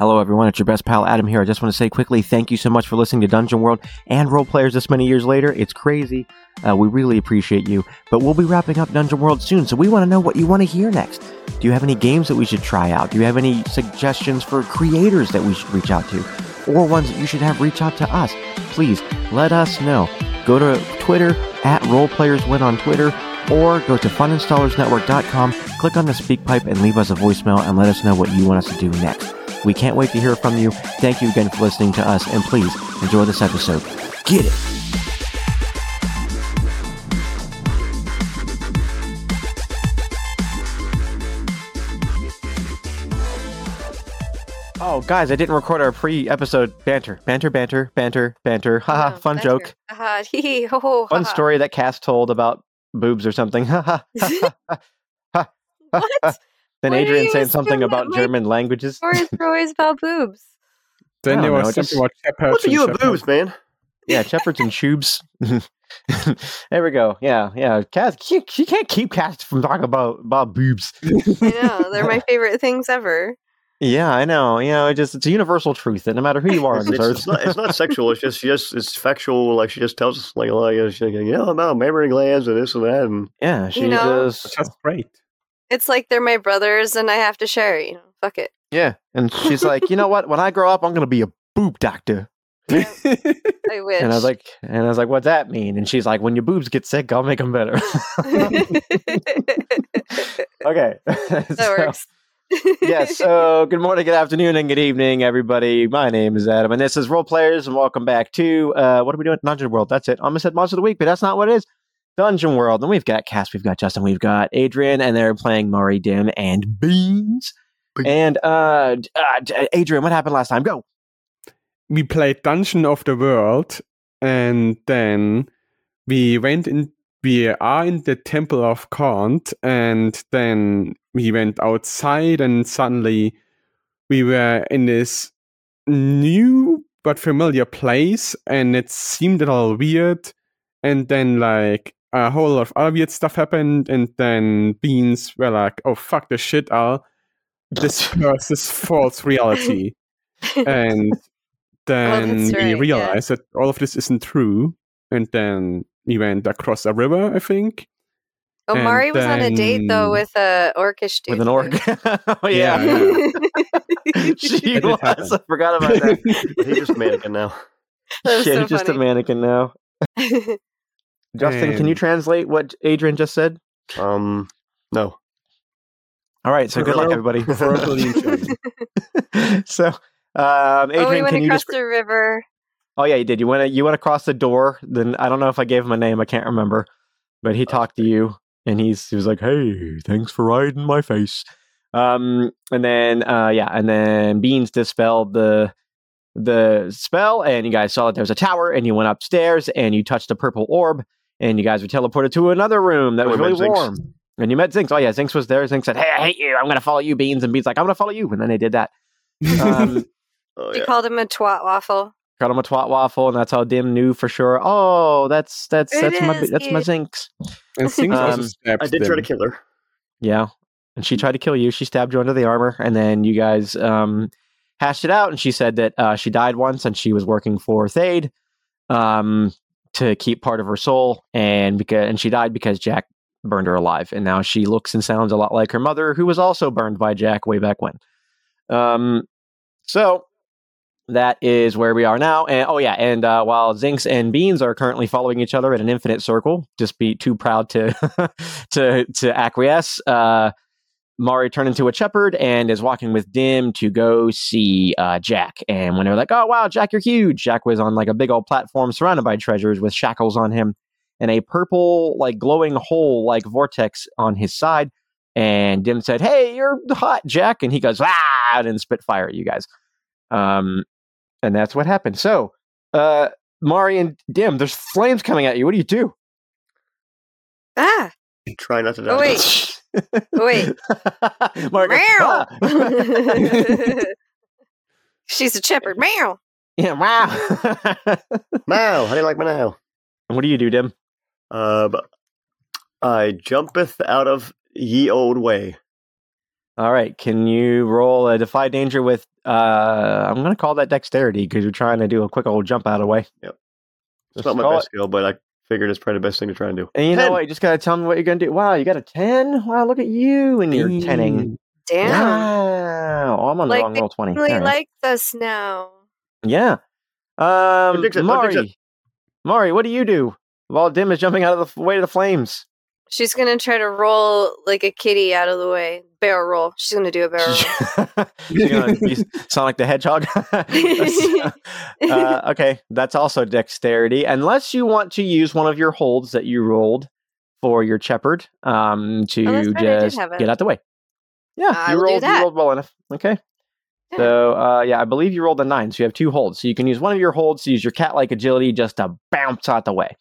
Hello, everyone. It's your best pal, Adam here. I just want to say quickly thank you so much for listening to Dungeon World and Role Players this many years later. It's crazy. Uh, we really appreciate you. But we'll be wrapping up Dungeon World soon, so we want to know what you want to hear next. Do you have any games that we should try out? Do you have any suggestions for creators that we should reach out to? Or ones that you should have reach out to us? Please let us know. Go to Twitter at RollPlayersWin on Twitter or go to FunInstallersNetwork.com, click on the speak pipe and leave us a voicemail and let us know what you want us to do next. We can't wait to hear from you. Thank you again for listening to us, and please enjoy this episode. Get it! Oh, guys, I didn't record our pre-episode banter, banter, banter, banter, banter. Haha, Oh, fun banter. joke, Haha, hee hee, ho ho. fun story that Cass told about boobs or something. Haha. What? Then Why Adrian saying something about my German languages. Stories are always about boobs. Then I there don't was something about shepherds. What's with and you and shepherds. boobs, man? Yeah, shepherds and tubes. there we go. Yeah, yeah. Cass, she, she can't keep Cass from talking about about boobs. I know they're my favorite things ever. Yeah, I know. You know, it just it's a universal truth that no matter who you are on It's, this it's, earth, not, it's not sexual. It's just, just it's factual. Like she just tells us, like, like she, you know about mammary glands and this and that, and yeah, she know- just Just great. It's like they're my brothers, and I have to share. You know, fuck it. yeah, and she's like, you know what? When I grow up, I'm gonna be a boob doctor. I wish. And I was like, and I was like, what's that mean? And she's like, when your boobs get sick, I'll make them better. okay, that So- works. yes. So, good morning, good afternoon, and good evening, everybody. My name is Adam, and this is Role Players, and welcome back to uh, what are we doing? Dungeon World. That's it. I almost said Monster of the Week, but that's not what it is. Dungeon World. And we've got Cass, we've got Justin, we've got Adrian, and they're playing Mari, Dim, and Beans. Beans. And uh, uh, Adrian, what happened last time? Go. we played Dungeon of the World, and then we went in. We are in the Temple of Kant, and then we went outside, and suddenly we were in this new but familiar place, and it seemed a little weird. And then, like, a whole lot of other weird stuff happened, and then Beans were like, "Oh fuck this shit, Al! This versus false reality." and oh, then that's we right, yeah. realized that all of this isn't true and then we went across a river i think oh, and Mari was on a date though with a orcish dude. With an orc. oh, Yeah, yeah. she was. happen. I forgot about that. he's just a mannequin now. That was yeah, so he's just a mannequin now. Justin, can you translate what Adrian just said? Um, no. All right, so good luck, everybody. So, um, Adrian, oh, we went can you across just? the river. Oh yeah, you did. You went. You went across the door. Then I don't know if I gave him a name. I can't remember, but he talked to you, and he's he was like, "Hey, thanks for riding my face." Um, and then uh, yeah, and then Beans dispelled the the spell, and you guys saw that there was a tower, and you went upstairs, and you touched a purple orb, and you guys were teleported to another room that And was we met really Zinx. warm. And you met Zinx. Oh yeah, Zinx was there. Zinx said, "Hey, I hate you. I'm gonna follow you, Beans." And Beans like, "I'm gonna follow you." And then they did that. Um, Oh, She yeah. called him a twat waffle. called him a twat waffle, and that's how Dim knew for sure. Oh, that's that's It that's my is, that's my Zinx. and things Um, also I did try to kill her. Yeah, and she tried to kill you. She stabbed you under the armor, and then you guys um, hashed it out. And she said that uh, she died once, and she was working for Thade um, to keep part of her soul, and because and she died because Jack burned her alive, and now she looks and sounds a lot like her mother, who was also burned by Jack way back when. Um, so that is where we are now. And oh yeah, and uh, while Zinx and Beans are currently following each other in an infinite circle, just be too proud to to to acquiesce. Uh, Mari turned into a shepherd and is walking with Dim to go see uh, Jack. And when they're like, "Oh wow, Jack, you're huge!" Jack was on like a big old platform surrounded by treasures with shackles on him and a purple, like glowing hole, like vortex on his side. And Dim said, "Hey, you're hot, Jack," and he goes, "Ah!" and spit fire at you guys. Um, and that's what happened. So, uh, Mari and Dim, there's flames coming at you. What do you do? Ah, Try not to die. Oh, wait. Wait. Mari Meow. "Ah." She's a shepherd. Meow. yeah, wow. Now, how do you like me now? And what do you do, Dim? Uh, but I jumpeth out of ye old way. All right. Can you roll a defy danger with? uh I'm going to call that dexterity because you're trying to do a quick old jump out of the way. It's Just not my best it. skill, but I figured it's probably the best thing to try and do. And you know what? You just got to tell me what you're going to do. Wow, you got a ten. Wow, look at you and your tenning. Damn. Wow. Oh, I'm on the wrong roll twenty. Really All right. likes us now. Yeah. Um, Don't jinx it, don't jinx Mari. Mari, what do you do while Dim is jumping out of the way of the flames? She's gonna try to roll like a kitty out of the way. Barrel roll. She's gonna do a barrel roll. She's gonna be Sonic the Hedgehog. Uh, okay, that's also dexterity, unless you want to use one of your holds that you rolled for your shepherd um, to Oh, right, just get out the way. Yeah, I you rolled. You rolled well enough. Okay. Yeah. So uh, yeah, I believe you rolled a nine, so you have two holds. So you can use one of your holds to use your cat-like agility just to bounce out the way.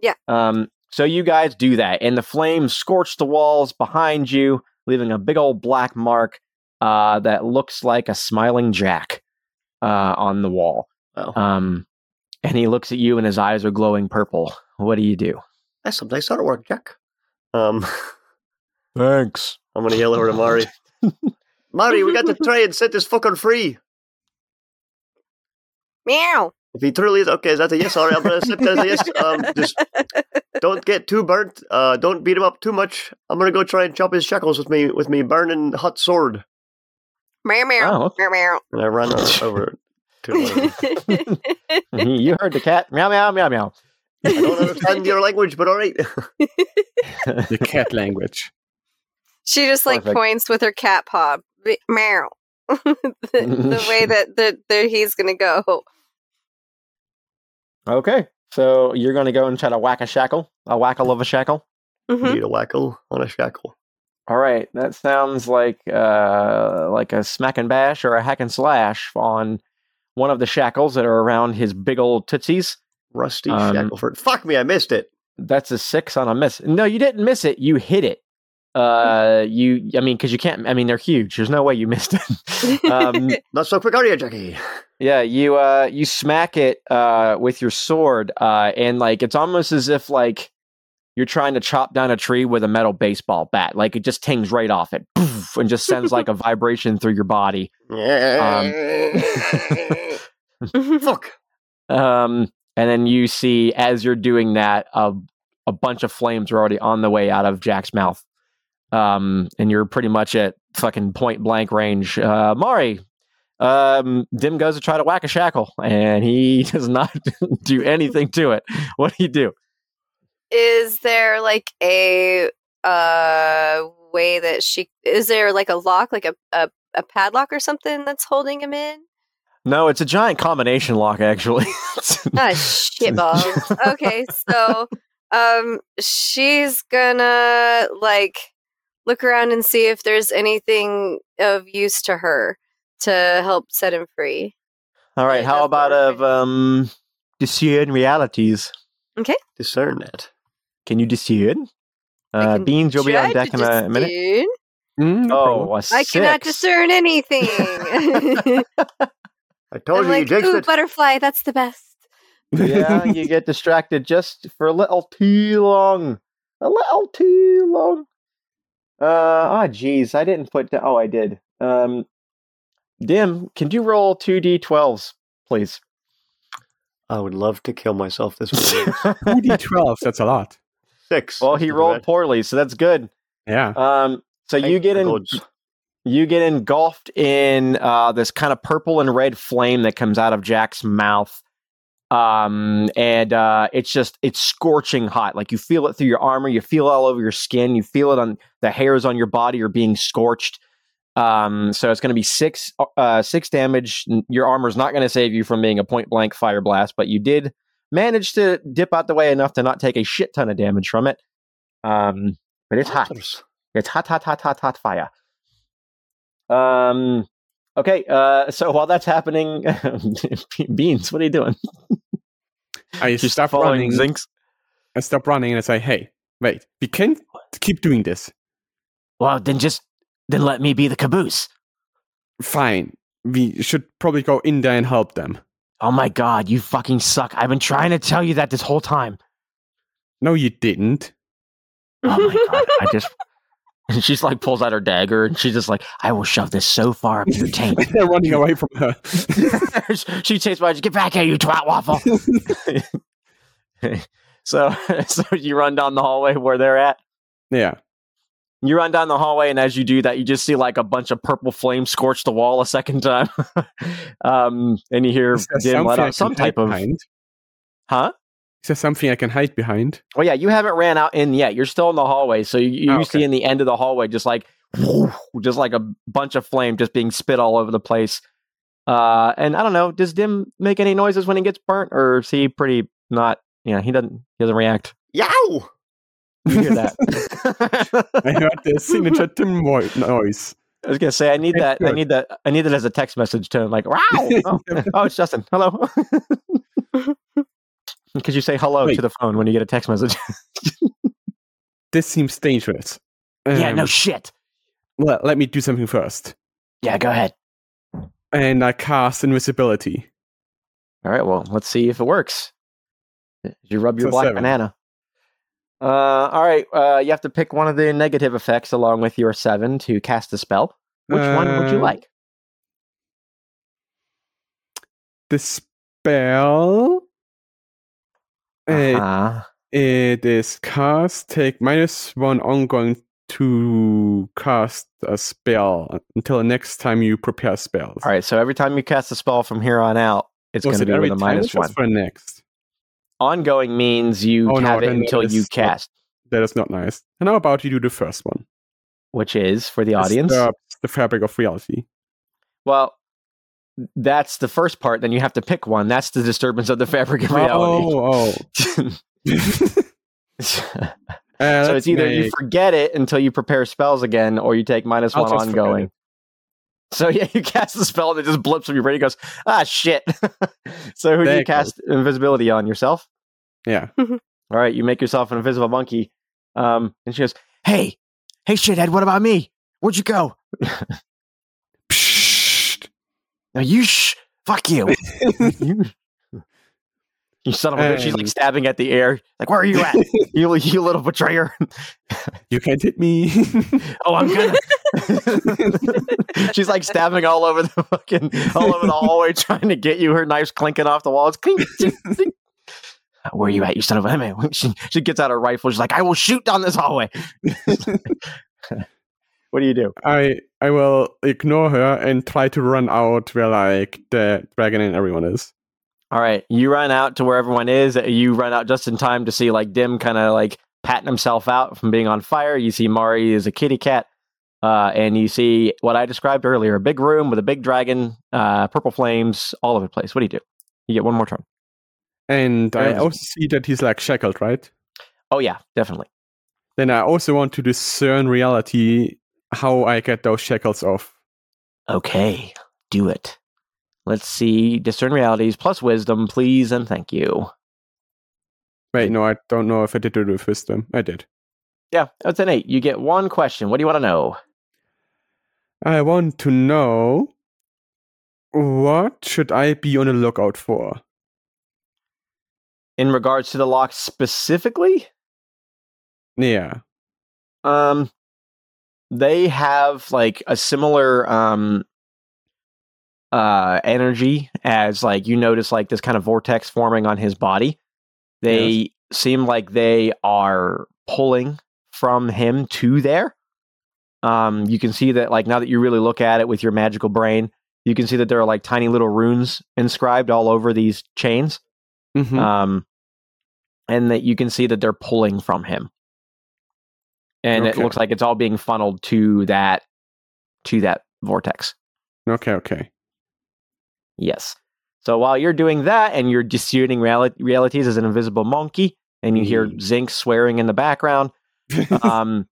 Yeah. Um. So you guys do that, and the flames scorch the walls behind you, leaving a big old black mark uh, that looks like a smiling Jack uh, on the wall. Wow. Um, and he looks at you, and his eyes are glowing purple. What do you do? That's some nice artwork, Jack. Um, Thanks. I'm gonna yell over to Mari. Mari, we got to try and set this fucker free. Meow. If he truly is okay, is that a yes? Sorry, I'm gonna accept that as a yes. Um, just don't get too burnt. Uh, don't beat him up too much. I'm gonna go try and chop his shackles with me with me burning hot sword. Meow meow. Oh, Meow meow. And I run over to him. you heard the cat. Meow meow meow meow. I don't understand your language, but all right. The cat language. she just like Perfect. points with her cat paw. Be- Meow. the, the way that the, the he's gonna go. Okay, so you're going to go and try to whack a shackle, a whackle of a shackle. Mhm. Need a whackle on a shackle. All right, that sounds like uh, like a smack and bash or a hack and slash on one of the shackles that are around his big old tootsies. Rusty Um, Shackleford. Fuck me, I missed it. That's a six on a miss. No, you didn't miss it. You hit it. Uh, you. I mean, because you can't. I mean, they're huge. There's no way you missed it. um, Not so quick, are you, Jackie? Yeah, you uh you smack it uh with your sword uh and like it's almost as if like you're trying to chop down a tree with a metal baseball bat. Like it just tings right off it poof, and just sends like a vibration through your body. Fuck. Um and then you see as you're doing that a a bunch of flames are already on the way out of Jack's mouth. Um and you're pretty much at fucking point blank range. Uh Mari um Dim goes to try to whack a shackle and he does not do anything to it. What do you do? is there like a uh way that she is there like a lock like a, a, a padlock or something that's holding him in No, it's a giant combination lock actually. ah shitballs okay so um she's gonna like look around and see if there's anything of use to her to help set him free All right, how about of um discern realities? Okay. Discern that. Can you discern? Uh, can Beans, you'll be on deck in a minute. Mm, no Oh, problem. a i cannot discern anything I told I'm you, like, you ooh, it. butterfly, that's the best. yeah, you get distracted just for a little too long. A little too long. Uh, ah, geez, I didn't put. down oh, I did. Um, Dim, can you roll two d12s, please? I would love to kill myself this morning. 2d12, that's a lot. Six. well, he rolled bad. poorly, so that's good. Yeah. Um, so you get in. gods. you get engulfed in uh, this kind of purple and red flame that comes out of Jack's mouth. Um, and uh, it's just it's scorching hot. Like you feel it through your armor, you feel it all over your skin, you feel it on the hairs on your body are being scorched. Um, so it's going to be six uh, six damage. Your armor's not going to save you from being a point blank fire blast, but you did manage to dip out the way enough to not take a shit ton of damage from it. Um, but it's hot. It's hot, hot, hot, hot, hot fire. Um. Okay. Uh. So while that's happening, beans, what are you doing? I Just stop running. Zinx. I stop running and I say, hey, wait, we can't keep doing this. Well, then just then let me be the caboose. Fine. We should probably go in there and help them. Oh my god, you fucking suck! I've been trying to tell you that this whole time. No, you didn't. Oh my god, I just And she's like pulls out her dagger and she's just like, I will shove this so far up your taint. They're running away from her. she chases by, get back here, you twat waffle. so, so you run down the hallway where they're at. Yeah. You run down the hallway, and as you do that, you just see like a bunch of purple flames scorch the wall a second time. um, and you hear Dim let out some type of, behind? huh? Is there something I can hide behind? Oh yeah, you haven't ran out in yet. You're still in the hallway, so you, you Oh, see in the end of the hallway just like, just like a bunch of flame just being spit all over the place. Uh, and I don't know, does Dim make any noises when he gets burnt, or is he pretty not? Yeah, he doesn't. He doesn't react. Yow! You hear that? I heard the signature Dim noise. I was gonna say I need that. I need that. I need that as a text message tone, like "Wow!" Oh, oh, it's Justin. Hello. Because you say hello Wait. to the phone when you get a text message. This seems dangerous. yeah, no Um, shit. Well, let me do something first. Yeah, go ahead. And I cast invisibility. All right. Well, let's see if it works. You rub your So black seven. banana. Uh, all right. Uh, you have to pick one of the negative effects along with your seven to cast a spell. Which one would you Uh, like? The spell. It, Uh, it is cast. Take minus one ongoing to cast a spell until the next time you prepare spells. all right. So every time you cast a spell from here on out, it's going to be with a minus one. for next? Ongoing means you Oh, no, have it until you is not- cast, That is not nice. And how about you do the first one? which is for the audience. The fabric of reality. Well, that's the first part. Then you have to pick one. That's the disturbance of the fabric of reality. Oh, oh. so Uh, it's either you forget it until you prepare spells again, or you take minus one ongoing. It. So yeah, you cast the spell and it just blips on your brain. It goes, ah, shit. so who do you it goes. cast invisibility on yourself? Yeah. All right, you make yourself an invisible monkey. Um, and she goes, hey, hey, shithead, what about me? Where'd you go? Psst. Now you shh, fuck you. you. You son of a bitch. She's like stabbing at the air. Like, where are you at? you, you little betrayer. You can't hit me. oh, I'm gonna. She's like stabbing all over the fucking, all over the hallway, trying to get you. Her knife's clinking off the walls. Clink, clink, clink. Where are you at, you son of a man? She, she gets out her rifle. She's like, I will shoot down this hallway. what do you do? I I will ignore her and try to run out where like the dragon and everyone is. All right, you run out to where everyone is. You run out just in time to see like Dim kind of like patting himself out from being on fire. You see Mari is a kitty cat, uh, and you see what I described earlier: a big room with a big dragon, uh, purple flames all over the place. What do you do? You get one more turn. And I also see that he's like shackled, right? Oh yeah, definitely. Then I also want to discern reality how I get those shackles off. Okay, do it. Let's see. Discern realities plus wisdom, please and thank you. Wait, no, I don't know if I did it with wisdom. I did. Yeah, that's an eight. You get one question. What do you want to know? I want to know what should I be on the lookout for? In regards to the lock specifically, Yeah. Um, they have like a similar um uh energy as like you notice like this kind of vortex forming on his body. They seem like they are pulling from him to there. Um, you can see that like now that you really look at it with your magical brain, you can see that there are like tiny little runes inscribed all over these chains. Mhm. Um, and that you can see that they're pulling from him. And it looks like it's all being funneled to that to that vortex. okay, okay. Yes. So while you're doing that and you're disputing reali- realities as an invisible monkey, and you hear Mhm. Zinx swearing in the background, um,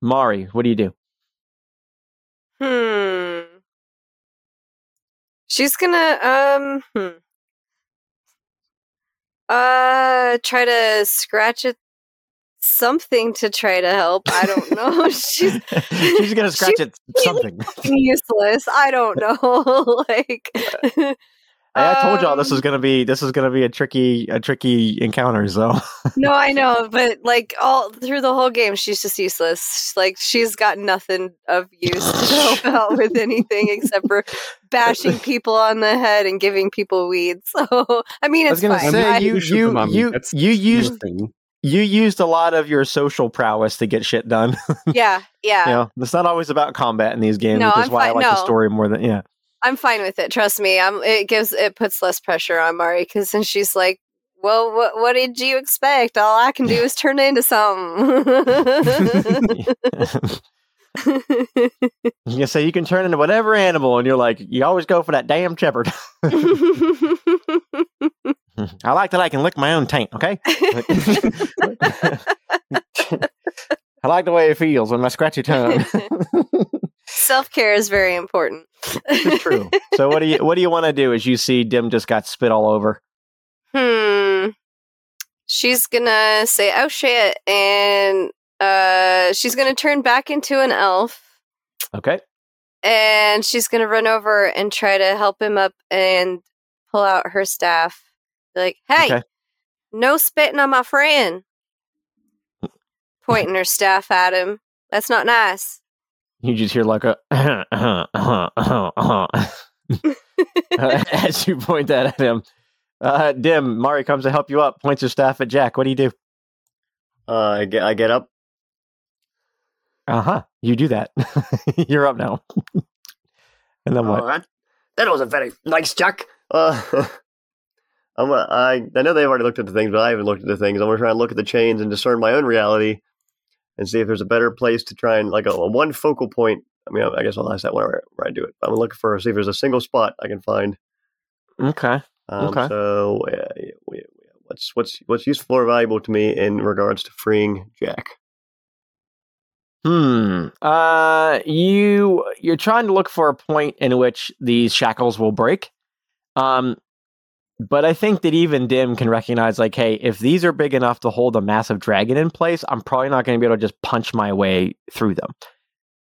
Mari, what do you do? Hmm. She's gonna um hmm. Uh try to scratch at something to try to help. I don't know. She's She's gonna scratch at something. useless. I don't know. like Hey, I told y'all this Um, was gonna be this is gonna be a tricky a tricky encounter. So No, I know, but like all through the whole game, she's just useless. Like she's got nothing of use to help out with anything except for bashing people on the head and giving people weeds. So I mean, it's I was it's gonna fine. say I- you you you that's you used you used a lot of your social prowess to get shit done. yeah, yeah. you know, it's not always about combat in these games, No, which is I'm why I fine- like the no. story more than yeah. I'm fine with it. Trust me. I'm. It gives it puts less pressure on Mari because then she's like, "Well, what what did you expect? All I can do is turn into something." You say you can turn into whatever animal, and you're like, you always go for that damn shepherd. I like that I can lick my own taint. Okay, I like the way it feels when my scratchy tongue. Self care is very important. it's true. So what do you what do you want to do? As you see, Dim just got spit all over. Hmm. She's gonna say, "Oh shit," and uh, she's gonna turn back into an elf, Okay, and she's gonna run over and try to help him up and pull out her staff. Be like, "Hey, Okay. no spitting on my friend!" Pointing her staff at him. That's not nice. You just hear like a as you point that at him. Uh, Dim, Mari comes to help you up, points her staff at Jack. What do you do? Uh, I get I get up. Uh huh. You do that. You're up now. and then what? Oh, that, that wasn't very nice, Jack. Uh, I'm, uh, I I know they've already looked at the things, but I haven't looked at the things. I'm gonna try and look at the chains and discern my own reality, and see if there's a better place to try and like a, a one focal point. I mean, I guess I'll ask that whenever where I do it. I'm looking for see if there's a single spot I can find. Okay. Um, Okay. So, uh, yeah, we- we- what's what's what's useful or valuable to me in regards to freeing Jack? Hmm. Uh, you you're trying to look for a point in which these shackles will break. Um, but I think that even Dim can recognize, like, hey, if these are big enough to hold a massive dragon in place, I'm probably not going to be able to just punch my way through them.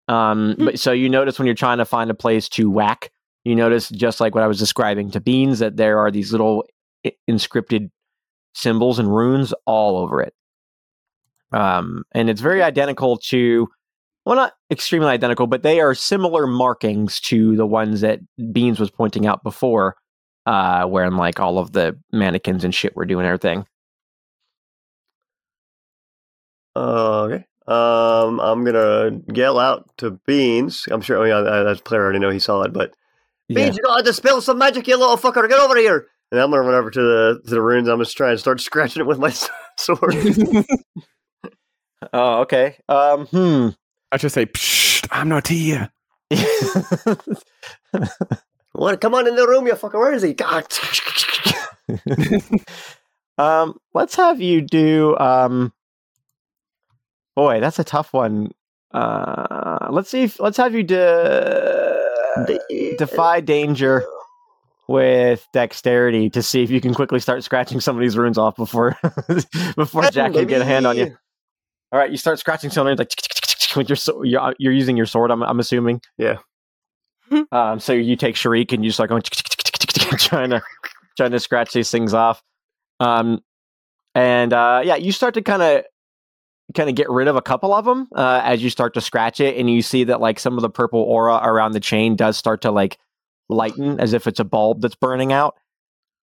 Um, Hmm. but so you notice when you're trying to find a place to whack, you notice just like what I was describing to beans that there are these little inscripted symbols and runes all over it. Um, and it's very identical to, well, not extremely identical, but they are similar markings to the ones that Beans was pointing out before, uh, where like all of the mannequins and shit were doing everything. Uh, okay. Um, I'm gonna yell out to Beans. I'm sure. I mean, I, I, as player, already know he saw it, but Yeah. Beans, you gotta dispel some magic, you little fucker! Get over here! And I'm gonna run over to the to the runes. I'm just trying to start scratching it with my sword. Oh, okay. Um, hmm. I just say, Psst, I'm not here. what? Come on in the room, you fucker! Where is he? God. um, let's have you do. Um, boy, that's a tough one. Uh, let's see. If, let's have you de- defy danger with dexterity to see if you can quickly start scratching some of these runes off before before Jack can get a hand on you. All right, you start scratching something like with your. You're, you're using your sword. I'm, I'm assuming. Yeah. Um. So you take Sharik and you start going trying to trying to scratch these things off. Um. And uh, yeah, you start to kind of kind of get rid of a couple of them uh, as you start to scratch it, and you see that like some of the purple aura around the chain does start to like lighten as if it's a bulb that's burning out.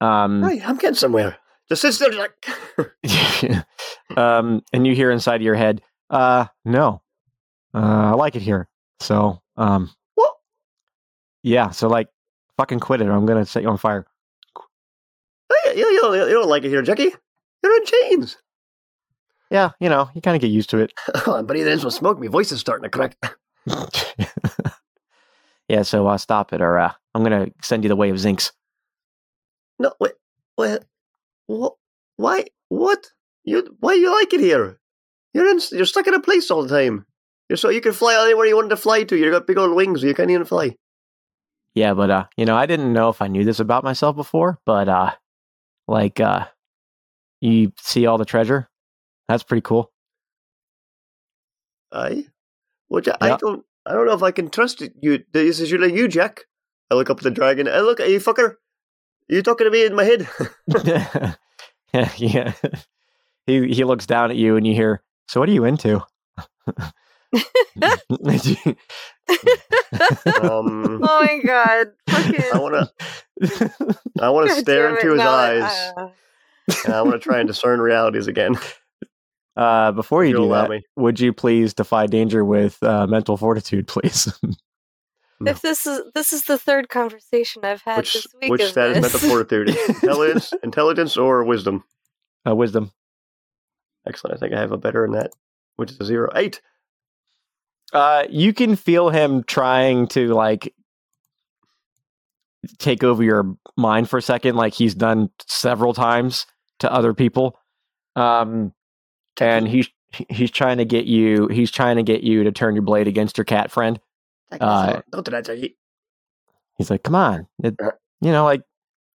Um. Right, I'm getting somewhere. The still, like. um, and you hear inside of your head, uh, no, uh, I like it here. So, um? Yeah, so like, fucking quit it or I'm to set you on fire. you, you, you, don't like it here, Jackie. You're in chains. Yeah, you know, you kind of get used to it. I'm breathing in some smoke. My voice is starting to crack. yeah, so uh, stop it or uh, I'm going to send you the way of Zinx. No, wait, wait, what? Why? What? You? Why you like it here? You're in. You're stuck in a place all the time. You're so you can fly anywhere you wanted to fly to. You got big old wings. You can't even fly. Yeah, but, uh, you know, I didn't know if I knew this about myself before, but, uh, like, uh, you see all the treasure? That's pretty cool. I, which I, I don't. I don't know if I can trust you. This is really you, Jack. I look up at the dragon. I look at you, fucker. you talking to me in my head? yeah, yeah. He he looks down at you and you hear, "So what are you into?" um, Oh my god. Fucking I want to. I want to stare damn it, into his now I- eyes, uh, and I want to try and discern realities again. uh, before you You'll do that, me. would you please defy danger with uh, mental fortitude, please? No. If this is this is the third conversation I've had Which this week which of status this. mental fortitude? Intelligence, intelligence, or wisdom? uh, wisdom. Excellent. I think I have a better in that, which is a zero eight. Uh, you can feel him trying to like take over your mind for a second, like he's done several times to other people. Um, and he's he's trying to get you. He's trying to get you to turn your blade against your cat friend. uh, Don't do that, Jackie. He's like, "Come on, it, Uh. you know, like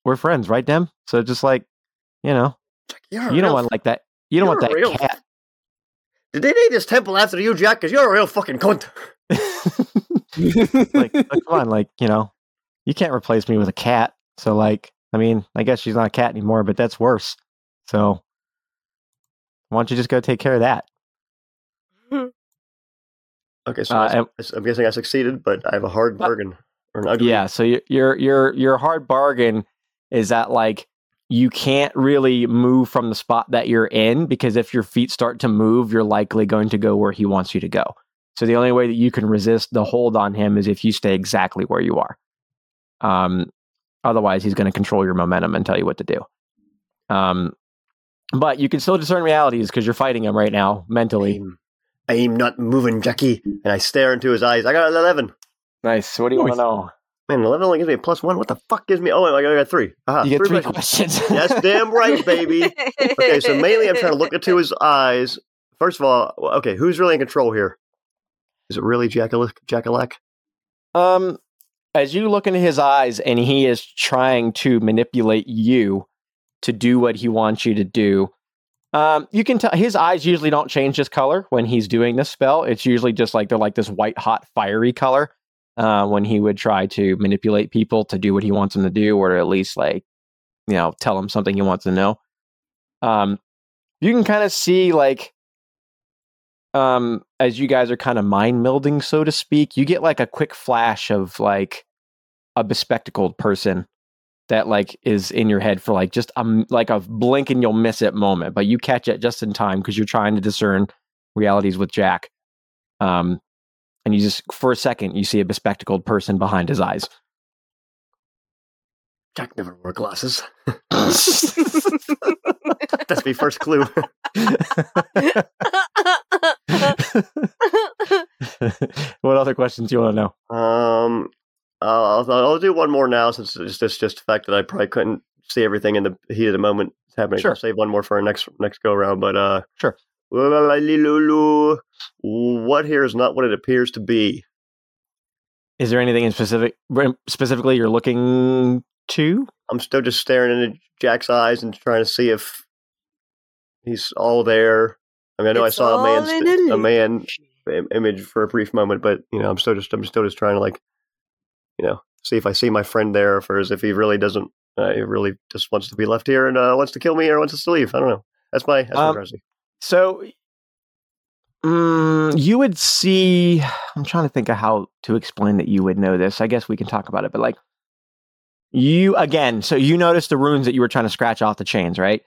we're friends, right, Dem? So just like, you know, you don't want like that. You don't want that cat." Did they name this temple after you, Jack? Because you're a real fucking cunt. like, like, come on, like, you know, you can't replace me with a cat. So, like, I mean, I guess she's not a cat anymore, but that's worse. So, why don't you just go take care of that? Okay, so Uh, I, I'm guessing I succeeded, but I have a hard bargain or an ugly. yeah. So your your your hard bargain is that like you can't really move from the spot that you're in because if your feet start to move, you're likely going to go where he wants you to go. So the only way that you can resist the hold on him is if you stay exactly where you are. Um, otherwise, he's going to control your momentum and tell you what to do. Um, but you can still discern realities because you're fighting him right now mentally. I'm, I'm not moving, Jackie. And I stare into his eyes. I got an 11. Nice. What do you Nice. want to know? Man, 11 only gives me a plus one. What the fuck gives me? Oh, my god, I got three. Aha, you get three questions. questions. That's damn right, baby. Okay, so mainly I'm trying to look into his eyes. First of all, okay, who's really in control here? Is it really Jackalak? Jackalak? Um, as you look into his eyes, and he is trying to manipulate you to do what he wants you to do. Um, you can tell his eyes usually don't change his color when he's doing this spell. It's usually just like they're like this white hot fiery color. Uh, when he would try to manipulate people to do what he wants them to do, or at least like, you know, tell them something he wants to know. Um, you can kind of see like um as you guys are kind of mind melding so to speak you get like a quick flash of like a bespectacled person that like is in your head for like just um like a blink and you'll miss it moment but you catch it just in time because you're trying to discern realities with jack um and you just for a second you see a bespectacled person behind his eyes Jack never wore glasses. That's my first clue. what other questions do you want to know Um, I'll, I'll, do one more now since it's just, just the fact that I probably couldn't see everything in the heat of the moment happening. Sure. I'll save one more for our next next go around. But uh, Sure. What here is not what it appears to be. is there anything in specific specifically you're looking to I'm still just staring into Jack's eyes and trying to see if he's all there. I mean, I know It's I saw a all man, st- a man image for a brief moment, but you know, I'm still just, I'm still just trying to like, you know, see if I see my friend there, or if he really doesn't, uh, he really just wants to be left here and uh, wants to kill me or wants us to leave. I don't know. That's my, that's my Um, dressing. So, mm, you would see. I'm trying to think of how to explain that you would know this. I guess we can talk about it, but like you again. So you noticed the runes that you were trying to scratch off the chains, right?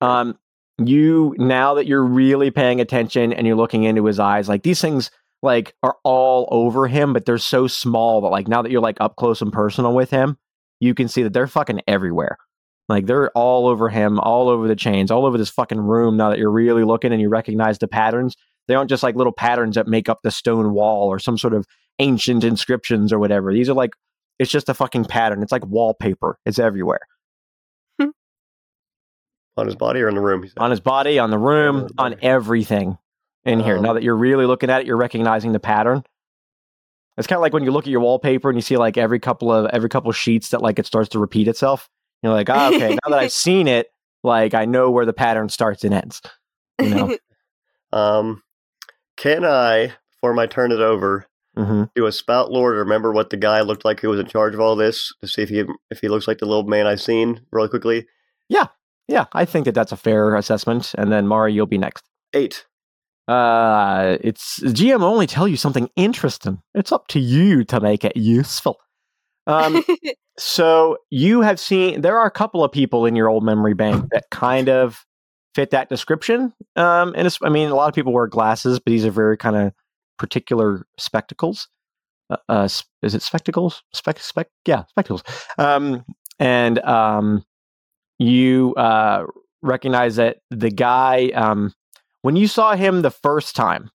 Um, you now that you're really paying attention and you're looking into his eyes, like these things like are all over him, but they're so small that like now that you're like up close and personal with him, you can see that they're fucking everywhere. Like they're all over him, all over the chains, all over this fucking room. Now that you're really looking and you recognize the patterns, they aren't just like little patterns that make up the stone wall or some sort of ancient inscriptions or whatever. These are like, it's just a fucking pattern. It's like wallpaper. It's everywhere On his body or in the room? He said. on his body, on the room, on everything in here. Um, Now that you're really looking at it, you're recognizing the pattern. It's kind of like when you look at your wallpaper and you see like every couple of every couple of sheets that like it starts to repeat itself. You're like, ah, okay, now that I've seen it, like I know where the pattern starts and ends. You know? Um, can I, before my turn is over, hmm do a spout lore? remember what the guy looked like who was in charge of all this to see if he if he looks like the little man I've seen really quickly. Yeah, yeah, I think that that's a fair assessment. And then Mari, you'll be next. Eight. Uh, it's GM only tell you something interesting. It's up to you to make it useful. Um, so you have seen there are a couple of people in your old memory bank that kind of fit that description. Um, and it's, I mean, a lot of people wear glasses, but these are very kind of particular spectacles. Uh, uh, is it spectacles? Spec, spec, yeah, spectacles. Um, and um, you uh, recognize that the guy um, when you saw him the first time.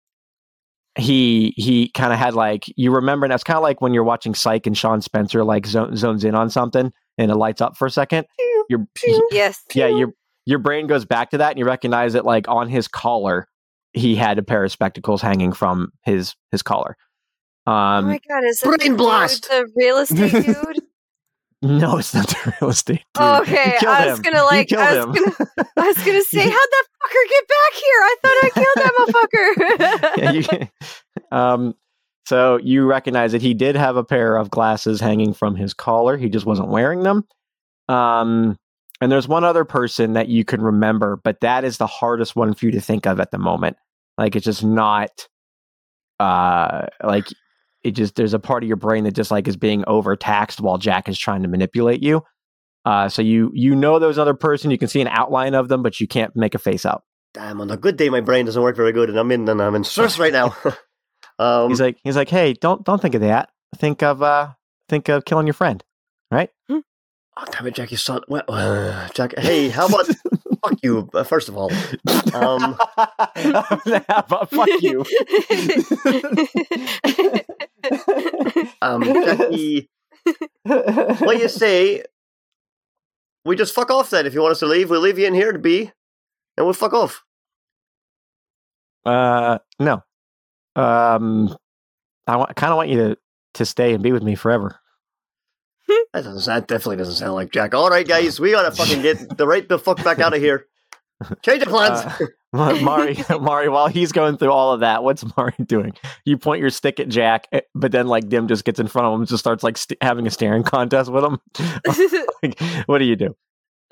He he kind of had like you remember and that's kind of like when you're watching Psych and Shawn Spencer like zo- zones in on something and it lights up for a second. Your yes. yeah your your brain goes back to that and you recognize that like on his collar he had a pair of spectacles hanging from his his collar. oh Um, my god, is it Brain blast! the real estate dude? No, it's not the real estate. Oh, okay, I was him. gonna, like, I was him. I was gonna say, how'd that fucker get back here? I thought I killed that motherfucker. yeah, you, um, so you recognize that he did have a pair of glasses hanging from his collar. He just wasn't wearing them. Um, and there's one other person that you can remember, but that is the hardest one for you to think of at the moment. Like it's just not, uh, like it just there's a part of your brain that just like is being overtaxed while Jack is trying to manipulate you. Uh, so you you know those other person, you can see an outline of them, but you can't make a face out. Damn, on a good day my brain doesn't work very good and I'm in and I'm in stress right now. um he's like he's like hey don't don't think of that think of uh think of killing your friend right oh, damn it, Jack, you son well, uh, Jack hey, how about fuck you, uh, first of all. Um but fuck you um Jackie what you say? We just fuck off then if you want us to leave. We'll leave you in here to be and we'll fuck off. uh no um i want, kind of want you to to stay and be with me forever That doesn't that definitely doesn't sound like Jack. All right, guys, we gotta fucking get the right the fuck back out of here. Change the plans. Uh, Ma- Mari, Mari, while he's going through all of that, what's Mari doing? You point your stick at Jack, eh, but then like Dim just gets in front of him and just starts like st- having a staring contest with him. like, what do you do?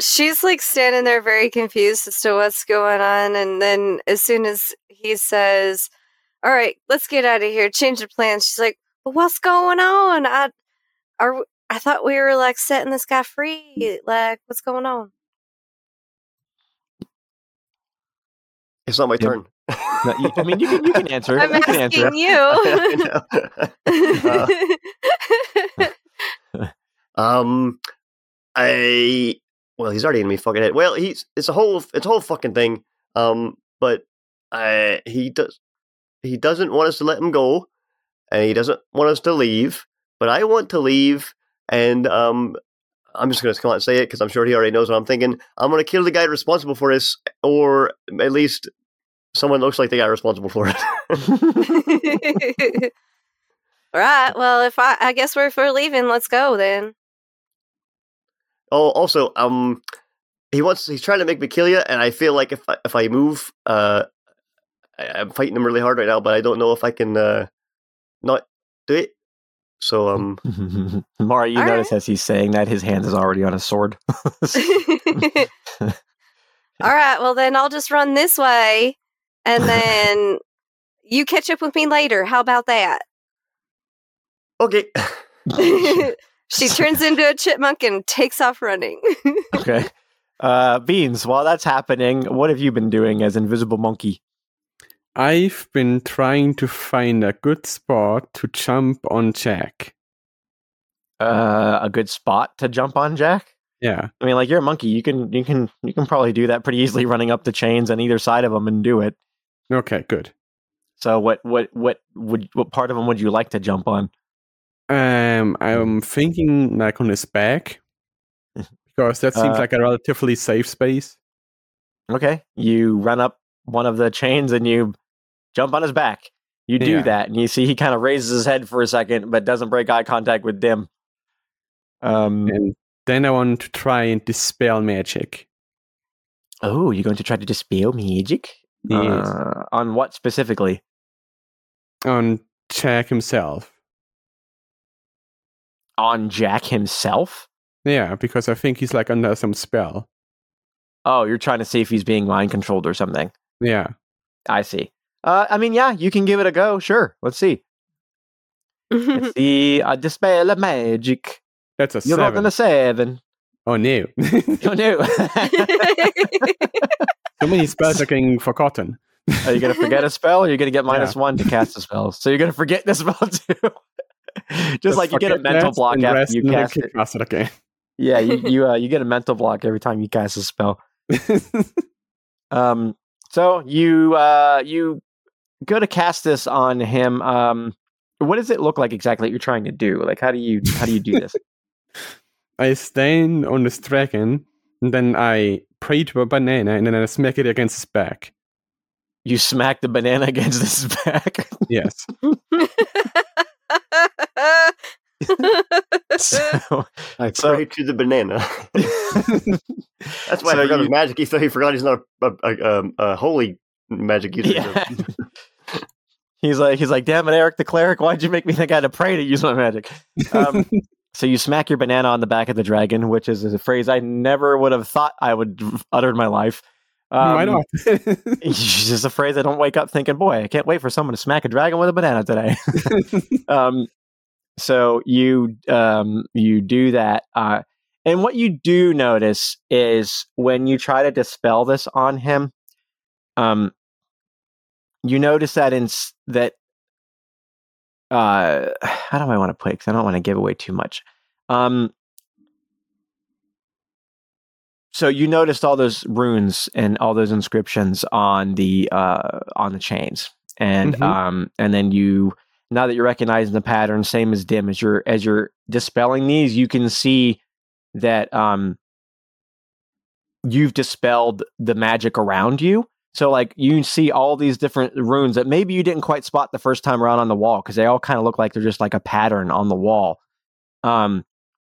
She's like standing there very confused as to what's going on. And then as soon as he says, All right, let's get out of here, change the plans, she's like, but What's going on? I are I thought we were like setting this guy free. Like, what's going on? It's not my Yep. turn. No, you- I mean, you can you can answer. I'm you can answer asking you. Know. Uh, um, I well, he's already in me fucking head. Well, he's it's a whole it's a whole fucking thing. Um, but I he does he doesn't want us to let him go, and he doesn't want us to leave. But I want to leave, and um, I'm just gonna come out and say it because I'm sure he already knows what I'm thinking. I'm gonna kill the guy responsible for this, or at least someone looks like the guy responsible for it. All right. Well, if I, I guess we're if we're leaving, let's go then. Oh, also, um, he wants he's trying to make me kill you, and I feel like if I, if I move, uh, I, I'm fighting him really hard right now, but I don't know if I can uh not do it. So um, Mari, you All notice as he's saying that his hand is already on a sword. All right. Well, then I'll just run this way, and then you catch up with me later. How about that? okay. she turns into a chipmunk and takes off running. okay. Uh, Beans, while that's happening, what have you been doing as Invisible Monkey? I've been trying to find a good spot to jump on Jack. Uh, a good spot to jump on, Jack? Yeah. I mean, like you're a monkey. You can you can you can probably do that pretty easily, running up the chains on either side of them and do it. Okay, good. So what what what would what part of them would you like to jump on? Um, I'm thinking like on his back because that seems Uh, like a relatively safe space. Okay, you run up one of the chains and you jump on his back. You do Yeah. that, and you see he kind of raises his head for a second, but doesn't break eye contact with Dim. Um. And then I want to try and dispel magic. Oh, you're going to try to dispel magic? Yes. Uh, on what specifically? On Jack himself. On Jack himself? Yeah, because I think he's like under some spell. Oh, you're trying to see if he's being mind controlled or something. Yeah. I see. Uh, I mean, yeah, you can give it a go. Sure. Let's see. Let's see. A dispel of magic. That's a You're seven. rolling a seven. Oh no. Oh no. so many spells are getting forgotten. Are you gonna forget a spell, or you're gonna get minus one to cast a spell? So you're gonna forget the spell too. Just, like you get a mental block after you cast it. it again. Yeah, you you, uh, you get a mental block every time you cast a spell. Um, so you uh you go to cast this on him. Um, what does it look like exactly that you're trying to do? Like, how do you how do you do this? I stand on this dragon, and then I pray to a banana, and then I smack it against his back. you smack the banana against his back. Yes. so, I So- pray to the banana. That's why So I forgot you- his magic. He thought he forgot he's not a, a, a, um, a holy magic user. Yeah. he's like he's like, damn it, Eric the cleric, why'd you make me think I had to pray to use my magic? Um, so you smack your banana on the back of the dragon, which is a phrase I never would have thought I would utter in my life. Um, Why not? It's just a phrase I don't wake up thinking, boy, I can't wait for someone to smack a dragon with a banana today. um, so you um, you do that, uh, and what you do notice is when you try to dispel this on him, um, you notice that in that uh, how do I want to put it? Because I don't want to give away too much. Um, so you noticed all those runes and all those inscriptions on the uh, on the chains, and Mhm. um, and then you now that you're recognizing the pattern, same as dim as you're as you're dispelling these, you can see that um, you've dispelled the magic around you. So like you see all these different runes that maybe you didn't quite spot the first time around on the wall because they all kind of look like they're just like a pattern on the wall. Um,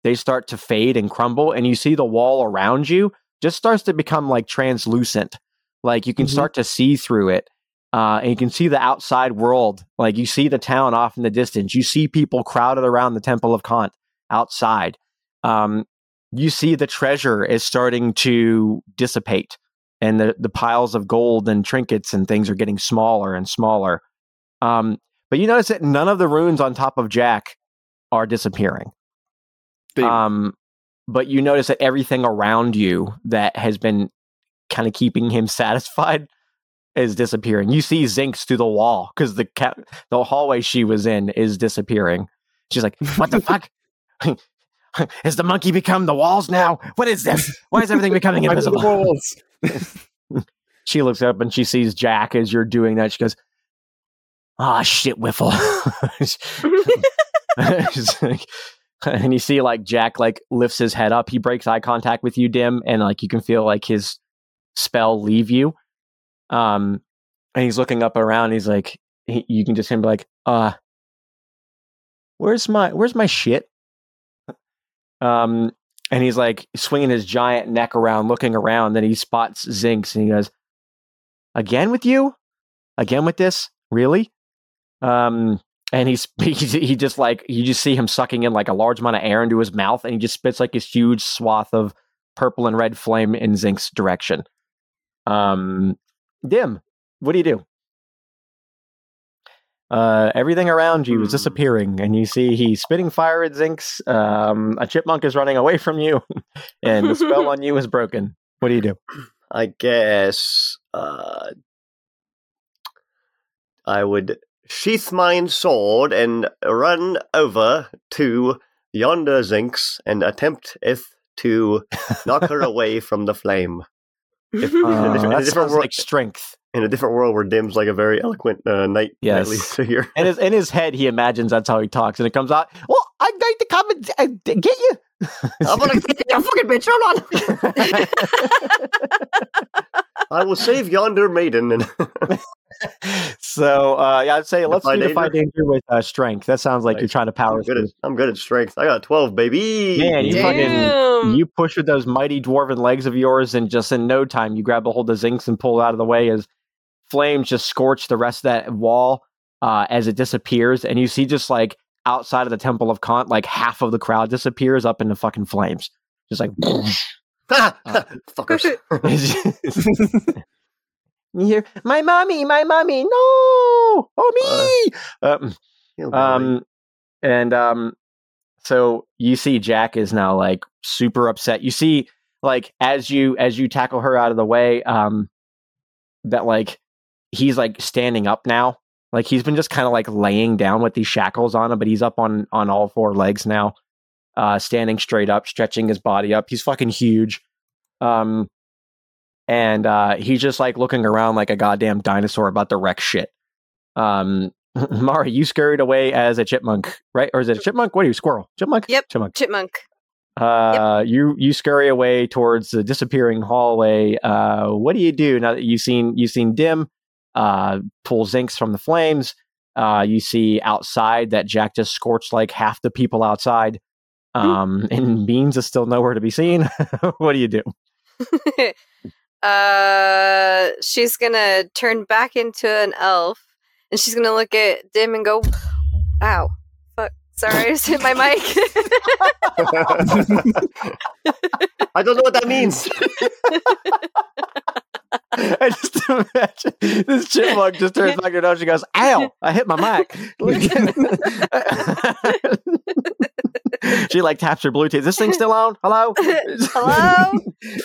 they start to fade and crumble, and you see the wall around you just starts to become like translucent. Like you can Mhm. start to see through it. Uh, and you can see the outside world. Like you see the town off in the distance. You see people crowded around the Temple of Kant outside. Um, you see the treasure is starting to dissipate, and the the piles of gold and trinkets and things are getting smaller and smaller. Um, but you notice that none of the runes on top of Jack are disappearing. Um, but you notice that everything around you that has been kind of keeping him satisfied is disappearing. You see Zinx through the wall because the ca- the hallway she was in is disappearing. She's like, "What the fuck? Has the monkey become the walls now? What is this? Why is everything becoming invisible?" she looks up and she sees Jack as you're doing that. She goes, "Ah, shit, Whiffle." She's like- and you see like Jack like lifts his head up. He breaks eye contact with you, Dim, and like you can feel like his spell leave you. Um, and he's looking up around. He's like, he, you can just him be like, "Uh, where's my where's my shit?" Um, and he's like swinging his giant neck around, looking around. Then he spots Zinx, and he goes, "Again with you? Again with this? Really?" Um, and he's he, he just like you just see him sucking in like a large amount of air into his mouth, and he just spits like this huge swath of purple and red flame in Zinx's direction. Um, Dim, what do you do? Uh, everything around you is Hmm. disappearing, and you see he's spitting fire at Zinx. Um, a chipmunk is running away from you, and the spell on you is broken. What do you do? I guess uh, I would sheath my sword and run over to yonder Zinx and attempt if to knock her away from the flame. If, in, a Uh, in, a that sounds world, like strength. In a different world where Dim's like a very eloquent uh, knight, Yes. knightly figure. In his in his head, he imagines that's how he talks, and it comes out. Well, I'm going to come and uh, get you. I'm gonna get you, fucking bitch! Hold on. I will save yonder maiden. And so uh, yeah, I'd say let's Defy do danger? danger with uh, strength. That sounds like Nice. you're trying to power I'm good, at, I'm good at strength. I got a twelve, baby. Man, you fucking you push with those mighty dwarven legs of yours, and just in no time, you grab a hold of Zinx and pull it out of the way as flames just scorch the rest of that wall. uh, as it disappears, and you see just like outside of the Temple of Kant, like half of the crowd disappears up into fucking flames, just like. Uh, Fuckers. you hear my mommy, my mommy, no, oh me. um, go away. um, and um, so you see Jack is now like super upset. You see, like as you as you tackle her out of the way, um, that like he's like standing up now. Like he's been just kind of like laying down with these shackles on him, but he's up on on all four legs now, uh, standing straight up, stretching his body up. He's fucking huge. Um, and uh, he's just like looking around like a goddamn dinosaur about to wreck shit. Um, Mari, you scurried away as a chipmunk, right? Or is it a chipmunk? What are you, squirrel? Chipmunk? Yep. Chipmunk. Chipmunk. Uh, you you scurry away towards the disappearing hallway. Uh, what do you do now that you've seen you've seen Dim uh, pull Zinx from the flames? Uh, you see outside that Jack just scorched like half the people outside. Um, and Beans is still nowhere to be seen. what do you do? uh, she's gonna turn back into an elf, and she's gonna look at Dim and go, "Wow, fuck, sorry, I just hit my mic." I don't know what that means. I just imagine this chipmunk just turns back around. She goes, "Ow! I hit my mic." She like taps her Bluetooth. Is this thing still on? Hello? Hello?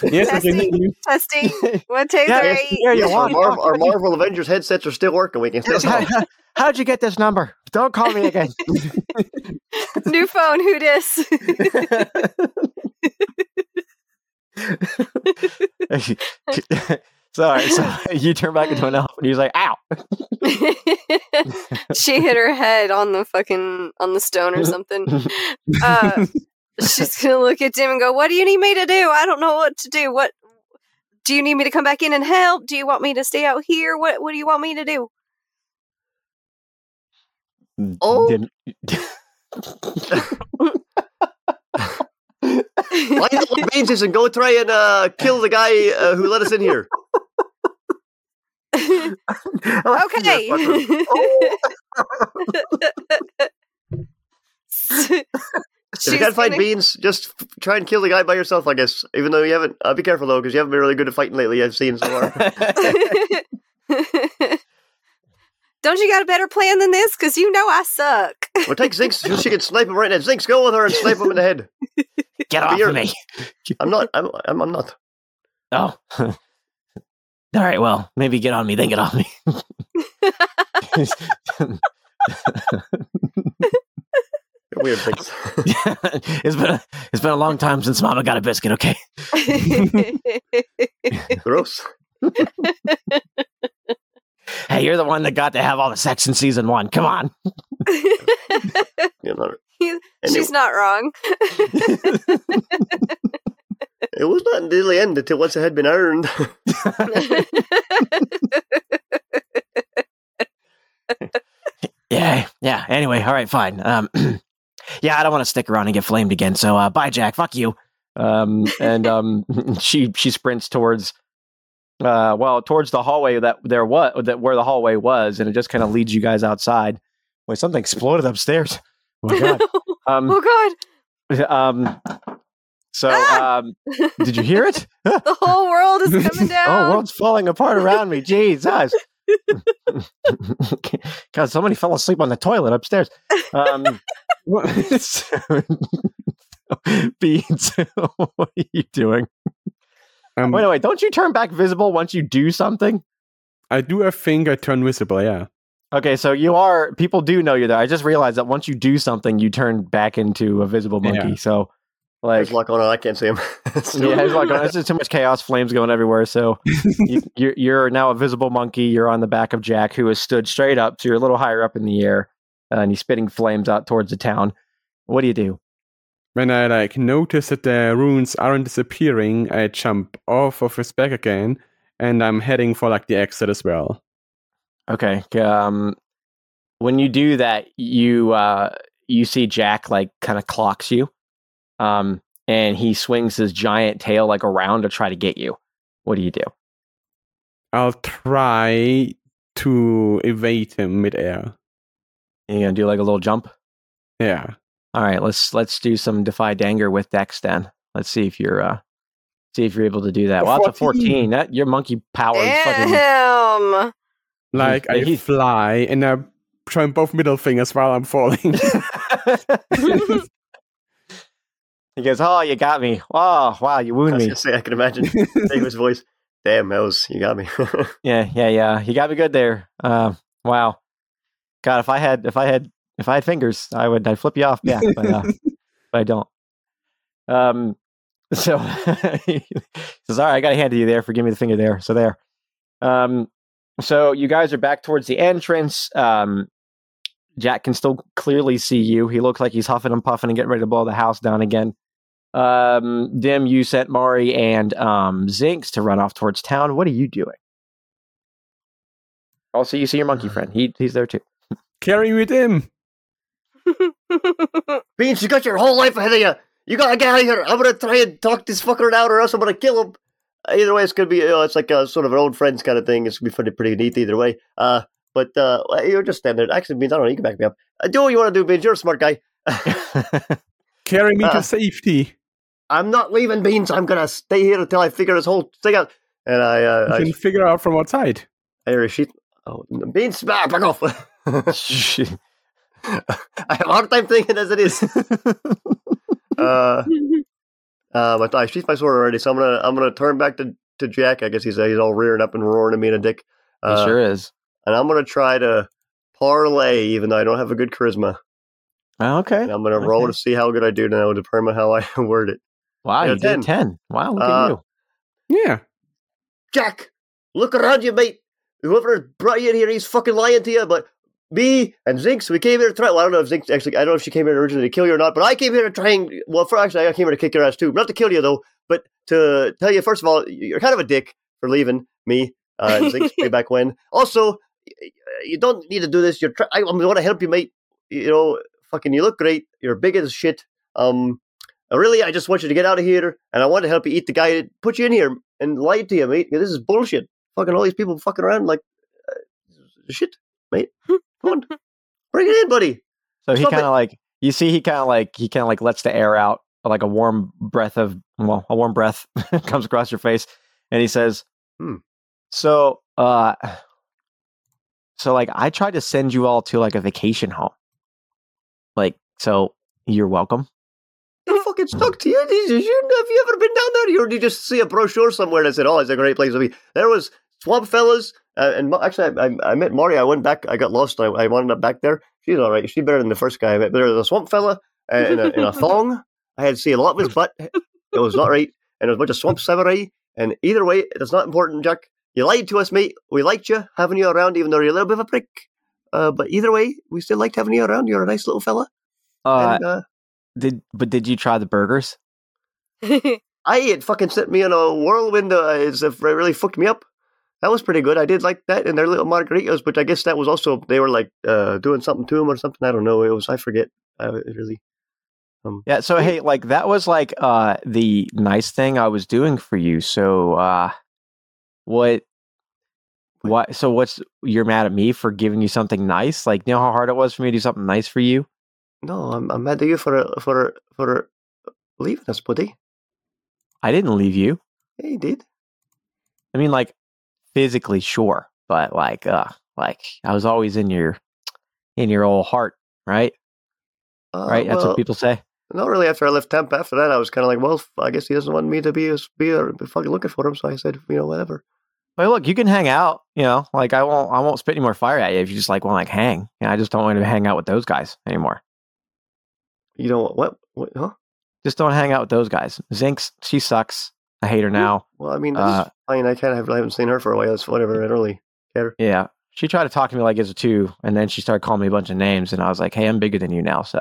yes, I can hear you. Testing. One, two, Yeah, three. yeah, you Yes, our, want. Mar- our Marvel Avengers headsets are still working. We can still How, talk. how'd you get this number? Don't call me again. New phone. Who dis? Sorry, so you turn back into an elf and he's like, ow. she hit her head on the fucking on the stone or something. Uh, she's gonna look at Dim and go, "What do you need me to do? I don't know what to do. What do you need me to come back in and help? Do you want me to stay out here? What What do you want me to do?" Oh. Dim- Why not what means and go try and uh, kill the guy uh, who let us in here. okay. If you can't find beans, just f- try and kill the guy by yourself, I guess. Even though you haven't, uh, be careful though, because you haven't been really good at fighting lately. I've seen so far. Don't you got a better plan than this? Because you know I suck. well, take Zinx so she can snipe him right now. Zinx, go with her and snipe him in the head. Get off of me. I'm not. I'm. I'm, I'm not. Oh. All right, well, maybe get on me, then get on me. Weird things. it's been a, it's been a long time since Mama got a biscuit. Okay, Gross. hey, you're the one that got to have all the sex in season one. Come on. You know, She's not wrong. it was not until the end until once it had been earned. Yeah, yeah. Anyway, all right, fine. Um, yeah, I don't want to stick around and get flamed again. So, uh, bye, Jack. Fuck you. Um, and um, she she sprints towards, uh, well, towards the hallway that there was that where the hallway was, and it just kind of leads you guys outside. Wait, something exploded upstairs. Oh my god. Um, oh God! um, so, Ah! um, did you hear it? The whole world is coming down. Oh, world's falling apart around me. Jesus. God, somebody fell asleep on the toilet upstairs. Um, what- Beans, what are you doing? Um, Wait, wait, don't you turn back visible once you do something? I do a thing I turn visible, yeah. Okay, so you are, people do know you're there. I just realized that once you do something, you turn back into a visible monkey. Yeah. So, like, There's a lot going on. I can't see him. yeah, there's like there's just too much chaos, flames going everywhere. So you, you're you're now a visible monkey. You're on the back of Jack, who has stood straight up, so you're a little higher up in the air, uh, and he's spitting flames out towards the town. What do you do? When I like notice that the runes aren't disappearing, I jump off of his back again, and I'm heading for like the exit as well. Okay, um, when you do that, you uh, you see Jack like kind of clocks you, um, and he swings his giant tail like around to try to get you. What do you do? I'll try to evade him midair. You gonna do like a little jump? Yeah. All right, let's let's do some defy danger with Dex then. Let's see if you're uh see if you're able to do that. A Well, that's a 14. 14. That your monkey power is fucking Damn. Like Yeah, I he- fly and I showing both middle fingers while I'm falling. He goes, "Oh, you got me. Oh, wow, you wound was me. say I can imagine David's voice. Damn, that was you got me. Yeah, yeah, yeah. You got me good there. Uh, wow. God, if I had, if I had, if I had fingers, I would, I'd flip you off. Yeah, but, uh, but I don't. Um, so he says, "All right, I got to hand to you there for giving me the finger there." So there. Um, so you guys are back towards the entrance. Um, Jack can still clearly see you. He looks like he's huffing and puffing and getting ready to blow the house down again. Um, Dim, you sent Mari and um, Zinx to run off towards town. What are you doing? Also, you see your monkey friend. He he's there too. Carry with him. Beans, you got your whole life ahead of you. You gotta get out of here. I'm gonna try and talk this fucker out, or else I'm gonna kill him. Either way, it's gonna be. You know, it's like a sort of an old friends kind of thing. It's gonna be pretty, pretty neat either way. Uh, but uh, you're just standing there. Actually, Beans, I don't know. You can back me up. Uh, do what you want to do, Beans. You're a smart guy. Carry me Uh. to safety. I'm not leaving, Beans. I'm gonna stay here until I figure this whole thing out. And I, uh, You I, can figure out from outside. I hear a. Oh, Beans, ah, back off. I have a hard time thinking as it is. Uh, uh, but I sheathed my sword already, so I'm gonna I'm gonna turn back to, to Jack. I guess he's he's all rearing up and roaring at me in a dick. he Uh, sure is. And I'm gonna try to parley, even though I don't have a good charisma. Oh, okay. And I'm gonna roll to see how good I do, and I will determine how I word it. Wow, Yeah, you did 10. ten. Wow, look Uh, at you. Yeah. Jack, look around you, mate. Whoever brought you in here, he's fucking lying to you. But me and Zinx, we came here to try. Well, I don't know if Zinx actually, I don't know if she came here originally to kill you or not, but I came here to try and, well, for actually, I came here to kick your ass too. Not to kill you, though, but to tell you, first of all, you're kind of a dick for leaving me uh, and Zinx way back when. Also, you don't need to do this. You're try- I, I want to help you, mate. You know, fucking, you look great. You're big as shit. Um, uh, really, I just want you to get out of here, and I want to help you eat the guy that put you in here and lied to you, mate. This is bullshit. Fucking all these people fucking around like uh, shit, mate. On, bring it in, buddy. So he kind of like you see he kind of like he kind of like lets the air out like a warm breath of well a warm breath comes across your face and he says Hmm. so uh so like i tried to send you all to like a vacation home like so you're welcome You fucking stuck to you. Did you. Have you ever been down there? Did you just see a brochure somewhere that said, "Oh, it's a great place to be"? There was swamp fellas, uh, and actually, I, I, I met Mari. I went back. I got lost. I, I wound up back there. She's all right. She's better than the first guy I met. But there was a swamp fella uh, in, a, in a thong. I had to see a lot of his butt. It was not right. And there was a bunch of swamp samurai. And either way, it's not important, Jack. You lied to us, mate. We liked you having you around, even though you're a little bit of a prick. Uh, but either way, we still liked having you around. You're a nice little fella. uh and, uh, did but did you try the burgers I it fucking sent me on a whirlwind. Uh, as if it really fucked me up. That was pretty good. I did like that, and their little margaritas, which I guess that was also they were like uh, doing something to them or something. I don't know. It was I forget. I really. Um, yeah so hey like that was like uh the nice thing i was doing for you so uh what what so what's you're mad at me for giving you something nice like you know how hard it was for me to do something nice for you no, I'm I'm mad at you for for for leaving us, buddy. i didn't leave you Yeah, you did. i mean like physically sure but like uh like i was always in your in your old heart right Uh, right that's what people say Not really. After I left temp, after that, I was kind of like, well, I guess he doesn't want me to be a, be a, be fucking looking for him. So I said, you know, whatever. well look you can hang out you know like i won't i won't spit any more fire at you if you just like want like hang yeah i just don't want to hang out with those guys anymore You know what? What? Huh? just don't hang out with those guys. Zinx, she sucks. I hate her now. Well, I mean, that's Uh, fine. I kind of have. I haven't seen her for a while. It's whatever. I don't really care. Yeah. She tried to talk to me like it's a two, and then she started calling me a bunch of names, and I was like, "Hey, I'm bigger than you now." So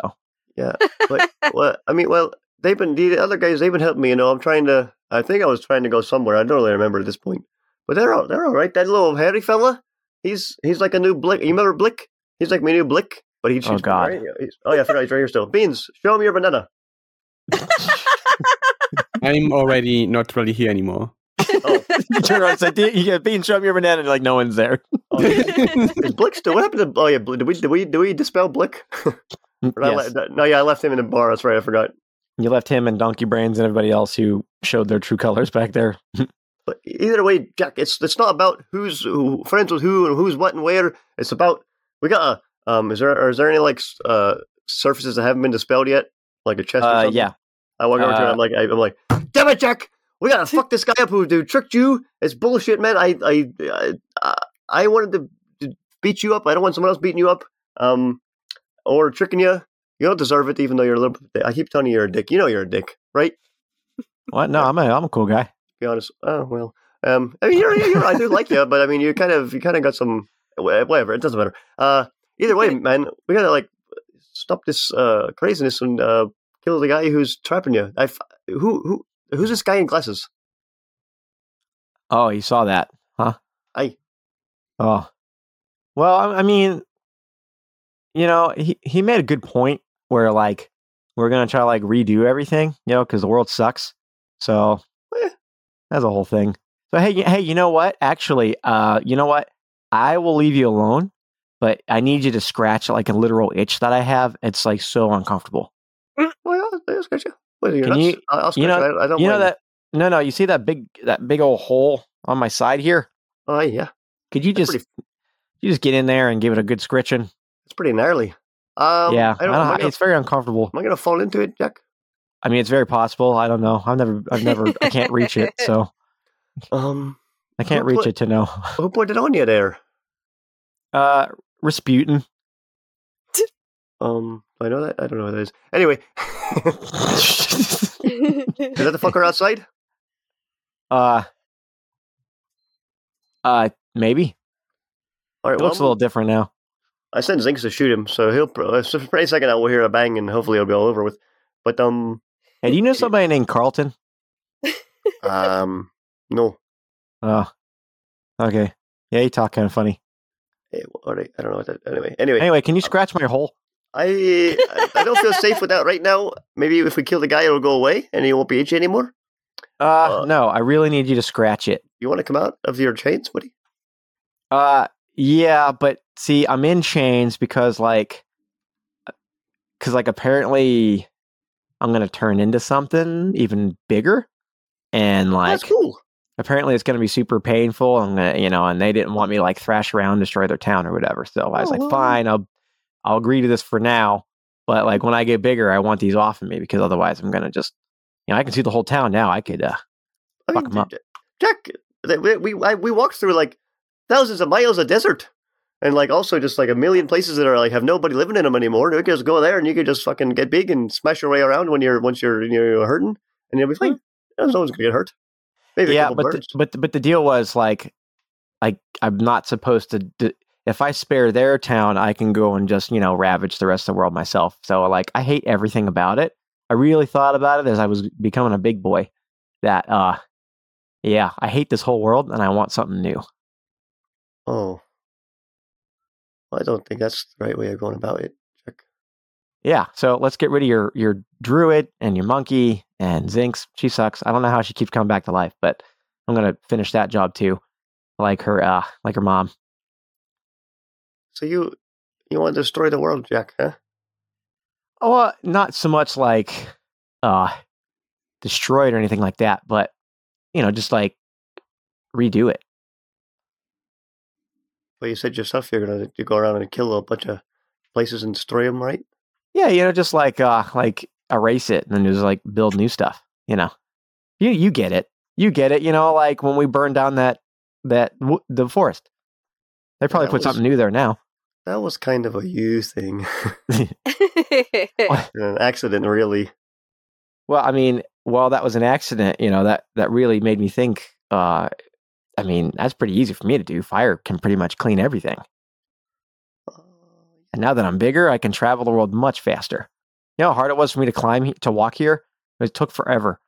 Yeah, but well, I mean, well, they've been the other guys. They've been helping me. You know, I'm trying to. I think I was trying to go somewhere. I don't really remember at this point. But they're all they're all right. That little hairy fella. He's he's like a new Blick. You remember Blick? He's like my new Blick. But he's Oh, shoots me, God. right? He's- Oh yeah, I forgot he's right here still. Beans, show me your banana. I'm already not really here anymore. you turn around and say, "D- "Yeah, Bean, show me your banana." And like, no one's there. Oh, Oh, is Blick still? What happened to? Oh yeah, Bl- did we did we did we dispel Blick? I yes. le- no, yeah, I left him in the bar. That's right. I forgot. You left him and Donkey Brains and everybody else who showed their true colors back there. But either way, Jack, it's it's not about who's who, friends with who and who's what and where. It's about we got a um. Is there or is there any like uh surfaces that haven't been dispelled yet, like a chest? or Uh, something? yeah. I walk over to him. Uh, I'm like, I, I'm like, damn it, Jack. We gotta fuck this guy up who dude tricked you. It's bullshit, man. I I I, I wanted to, to beat you up. I don't want someone else beating you up. Um, or tricking you. You don't deserve it, even though you're a little. Bit I keep telling you you're a dick. You know you're a dick, right? What? No, I'm a I'm a cool guy. be honest. Oh well. Um, I mean, you're, you're, I do like you, but I mean, you kind of, you kind of got some, whatever. It doesn't matter. Uh, either way, man, we gotta like stop this uh craziness and uh kill the guy who's trapping you. I, f- who, who, who's this guy in glasses? Oh, you saw that, huh? Aye. Oh, well, I, I mean, you know, he he made a good point where like we're gonna try to like redo everything, you know, because the world sucks. So Eh. that's a whole thing. So hey, hey, you know what? Actually, uh, you know what? I will leave you alone, but I need you to scratch like a literal itch that I have. It's like so uncomfortable. Well, I'll, I'll scratch you. What, you're Can you- I'll, I'll scratch you know- I, I don't You know that? No, no. You see that big that big old hole on my side here? Oh yeah, Could you That's just pretty- you just get in there and give it a good scritching? it's pretty gnarly. Um, yeah, I don't, I don't, gonna, it's very uncomfortable. am I gonna fall into it, Jack? I mean, it's very possible. I don't know. I've never, I've never, I can't reach it, so Um, I can't reach put- it to know. who put it on you there? Uh, Rasputin. Um, do I know that? I don't know what that is. Anyway, is that the fucker outside? uh, uh, maybe All right, it looks a little different now. I sent Zinx to shoot him, so he'll. pro- So for any second, now we'll hear a bang, and hopefully it'll be all over with. But um, Hey, do you know somebody named Carlton? um, no, Oh, okay. Yeah, you talk kind of funny. All right, I don't know what that. Anyway, anyway, Anyway, can you scratch my hole? I I don't feel safe with that right now. Maybe if we kill the guy, it'll go away, and he won't be itchy anymore. Uh, Uh, no, I really need you to scratch it. You want to come out of your chains, Woody? Uh, yeah, but see, I'm in chains because like, because like apparently, I'm gonna turn into something even bigger, and like, That's cool. apparently it's gonna be super painful. I'm gonna, you know, and they didn't want me to, like thrash around, destroy their town or whatever. So I was Oh, like, fine, I'll, I'll agree to this for now. But like when I get bigger, I want these off of me because otherwise I'm gonna just, you know, I can see the whole town now. I could, uh, I Fuck mean, 'em up. Jack, we we, I, we walked through like thousands of miles of desert, and like also just like a million places that are like have nobody living in them anymore. You could just go there and you could just fucking get big and smash your way around when you're once you're you're hurting, and you'll be fine. No one's gonna get hurt. Maybe yeah, but the, but but the deal was like, like I'm not supposed to. D- if I spare their town, I can go and just you know ravage the rest of the world myself. So like, I hate everything about it. I really thought about it as I was becoming a big boy. That uh, yeah, I hate this whole world and I want something new. oh, well, I don't think that's the right way of going about it. Jack. Yeah, so let's get rid of your your druid and your monkey and Zinx. She sucks. I don't know how she keeps coming back to life, but I'm gonna finish that job too, like her uh, like her mom. So you you want to destroy the world, Jack? Huh? Oh, uh, not so much like uh destroyed or anything like that, but you know, just like redo it. Well, you said yourself you're gonna you go around and kill a bunch of places and destroy them, right? Yeah, you know, just like uh like erase it and then just like build new stuff, you know. You you get it. You get it, you know, like when we burned down that that w- the forest. They probably That put was- something new there now. That was kind of a you thing, an accident, really. Well, I mean, while that was an accident, you know, that that really made me think uh I mean, that's pretty easy for me to do. Fire can pretty much clean everything. And now that I'm bigger, I can travel the world much faster. You know how hard it was for me to climb to walk here? It took forever.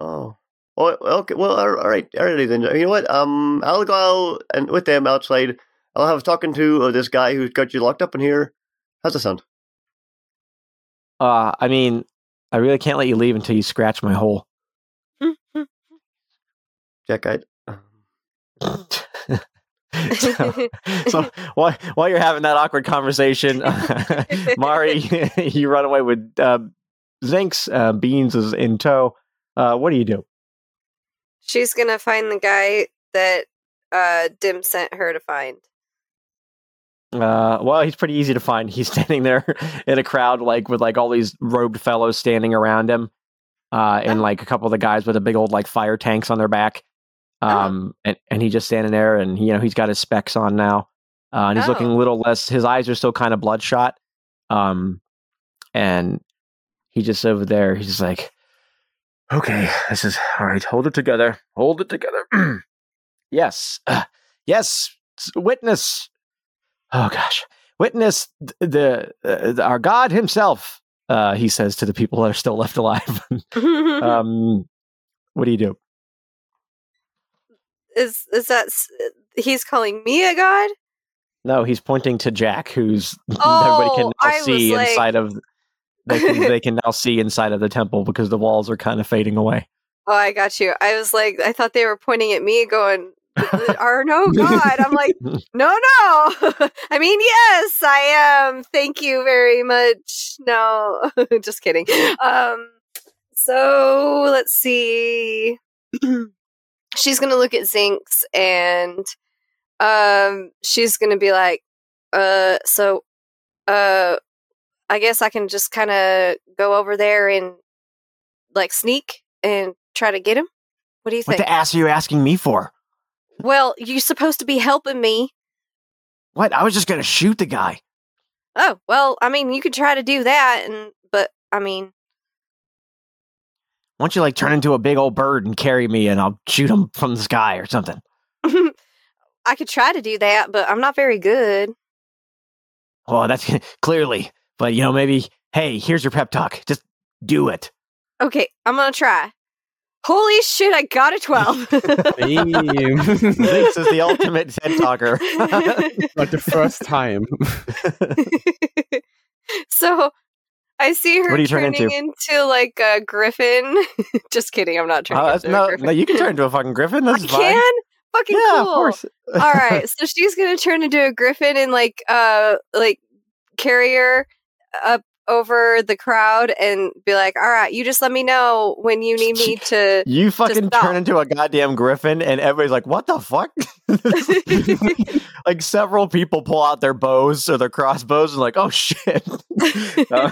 Oh. Well, okay. Well, all all right. All right, then. You know what? Um, I'll go out and with them outside. I'll have talking to uh, this guy who's got you locked up in here. How's that sound? Uh I mean, I really can't let you leave until you scratch my hole. Jack, I. so, so while, while you're having that awkward conversation, Mari, you run away with uh, Zinx. Uh, Beans is in tow. Uh, what do you do? She's gonna find the guy that uh, Dim sent her to find. Uh, well, he's pretty easy to find. He's standing there in a crowd, like with like all these robed fellows standing around him, uh, and Oh. like a couple of the guys with the big old like fire tanks on their back. Um, and and he just standing there, and you know he's got his specs on now, uh, and he's looking a Oh. little less. His eyes are still kind of bloodshot. Um, and he just over there. He's just like, okay, this is all right. Hold it together. Hold it together. yes, uh, yes. Witness. Oh gosh, witness th- the, uh, the our God Himself. Uh, he says to the people that are still left alive. um, what do you do? is is that he's calling me a god? No, he's pointing to Jack, who's Oh, everybody can now I see like- inside of. They can, they can now see inside of the temple because the walls are kind of fading away. Oh, I got you. I was like, I thought they were pointing at me, going, "Are no god." I'm like, no, no. I mean, yes, I am. Thank you very much. No, just kidding. Um, so let's see. she's gonna look at Zinx and um, she's gonna be like, uh, so, uh, I guess I can just kind of go over there and like sneak and try to get him. What do you think? What the ass are you asking me for? Well, you're supposed to be helping me. What? I was just gonna shoot the guy. Oh, well, I mean, you could try to do that, and but I mean, Why don't you like turn into a big old bird and carry me, and I'll shoot him from the sky or something? I could try to do that, but I'm not very good. Well, that's clearly. But you know, maybe. Hey, here's your pep talk. Just do it. Okay, I'm gonna try. Holy shit, I got a 12. this is the ultimate TED talker. Not the first time. so I see her What do you turn turning into? like a griffin. Just kidding, I'm not turning Oh, that's, into a griffin. no, you can turn into a fucking griffin. That's I fine. can? Fucking Yeah, cool. of course. All right, so she's gonna turn into a griffin and like uh like carrier her up over the crowd and be like, "All right, you just let me know when you need me to." You fucking stop. turn into a goddamn griffin, and everybody's like, "What the fuck?" like several people pull out their bows or their crossbows and like, "Oh shit!" Uh,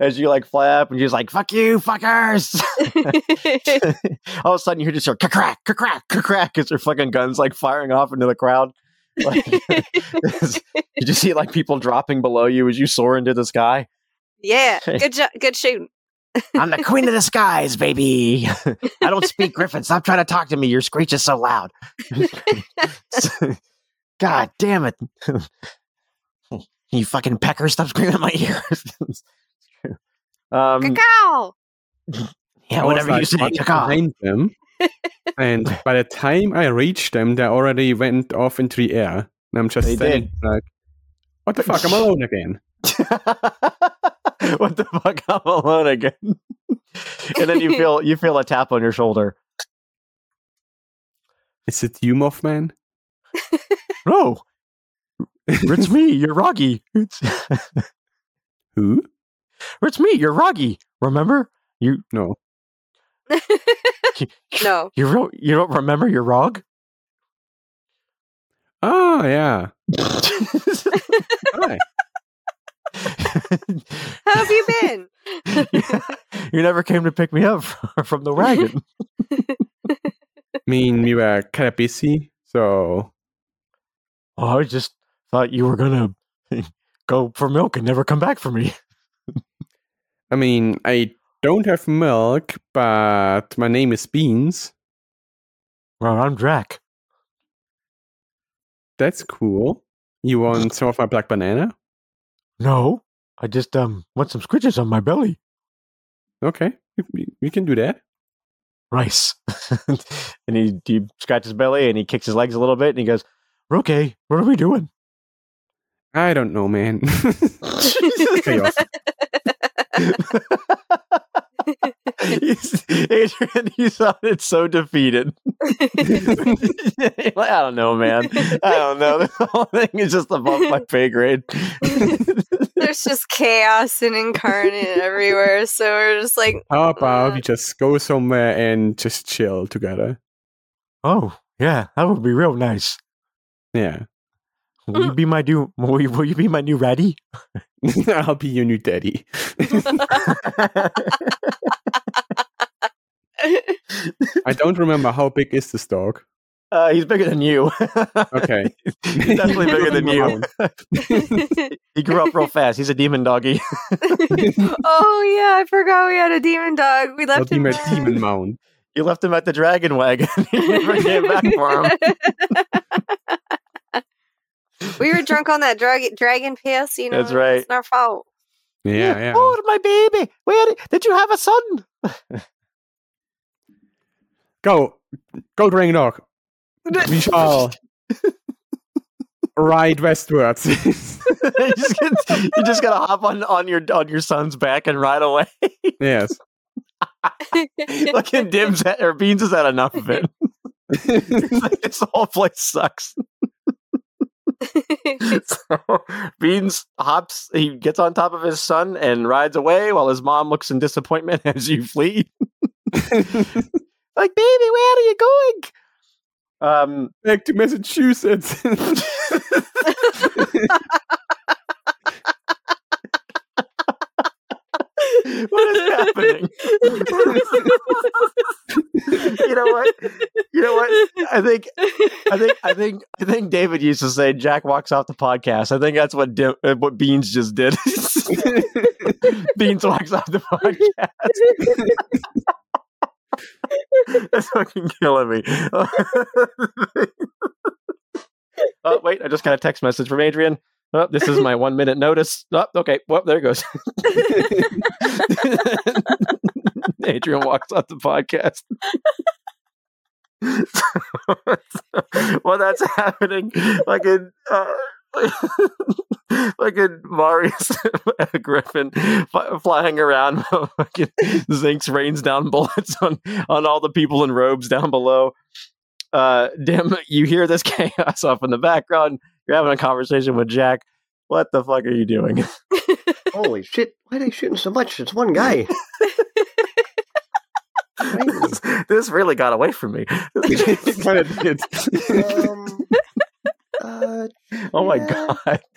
as you like fly up, and you're just like, "Fuck you, fuckers!" All of a sudden, you hear just crack, crack crack crack as your fucking guns like firing off into the crowd. Like, you just see like people dropping below you as you soar into the sky. Yeah, good job, good shooting. I'm the queen of the skies, baby. I don't speak griffin. Stop trying to talk to me. Your screech is so loud. God damn it. you fucking pecker, stop screaming in my ears. um, Cacao. yeah, I was, whatever you say, running caca. behind them. and by the time I reached them, they already went off into the air. And I'm just They standing like, what the fuck? I'm alone again. what the fuck? I'm alone again. and then you feel you feel a tap on your shoulder. Is it you, Mothman? No, it's me. You're Roggy. It's, Who? it's me. You're Roggy. Remember? You No. no, you don't you don't remember your Rog? Oh, yeah. Hi. how have you been? you never came to pick me up from the wagon. I mean, we were kind of busy, so Oh, I just thought you were gonna go for milk and never come back for me. I mean, I don't have milk, but my name is Beans. Well, I'm Drac. That's cool. You want some of my black banana? No, I just um want some scritches on my belly. Okay, we, we can do that. Rice. and he, he scratches his belly and he kicks his legs a little bit and he goes, "Okay, what are we doing?" I don't know, man. He's- Adrian, you sounded so defeated. I don't know, man. I don't know. The whole thing is just above my pay grade. There's just chaos and incarnate everywhere. So we're just like, How about Uh. we just go somewhere and just chill together? oh, yeah, that would be real nice. Yeah. Will you be my new? Will you, will you be my new ratty? I'll be your new daddy. I don't remember how big is this dog. Uh, he's bigger than you. Okay. he's definitely bigger than you. he grew up real fast. He's a demon doggy. oh yeah, I forgot we had a demon dog. We left be him my there. demon mount. You left him at the dragon wagon. you never came back for him. we were drunk on that drag- dragon piss. You know, That's right. It's our fault. Yeah, yeah. Oh, my baby. Where did you have a son? Go, go, dragon dog. We shall ride westwards. you, just get, you just gotta hop on, on your on your son's back and ride away. yes. Look at Dim's at, or Beans has had enough of it. It's like, this whole place sucks. so Beans hops, he gets on top of his son and rides away while his mom looks in disappointment as you flee. Like, baby, where are you going? Um, Back to Massachusetts. what is happening? you know what? You know what? I think I think I think I think David used to say Jack walks off the podcast. I think that's what Dim, uh, what Beans just did. Beans walks off the podcast. That's fucking killing me. oh wait, I just got a text message from Adrian. Oh, this is my one minute notice. Oh, okay. Well, there it goes. Adrian walks off the podcast. well, that's happening like in uh, like in Mari's Griffin fly, flying around. fucking Zinx rains down bullets on on all the people in robes down below. Uh, Dim, you hear this chaos off in the background. You're having a conversation with Jack. What the fuck are you doing? Holy shit! Why are they shooting so much? It's one guy. this, this really got away from me. Kind of did. Um, uh, oh my yeah. god!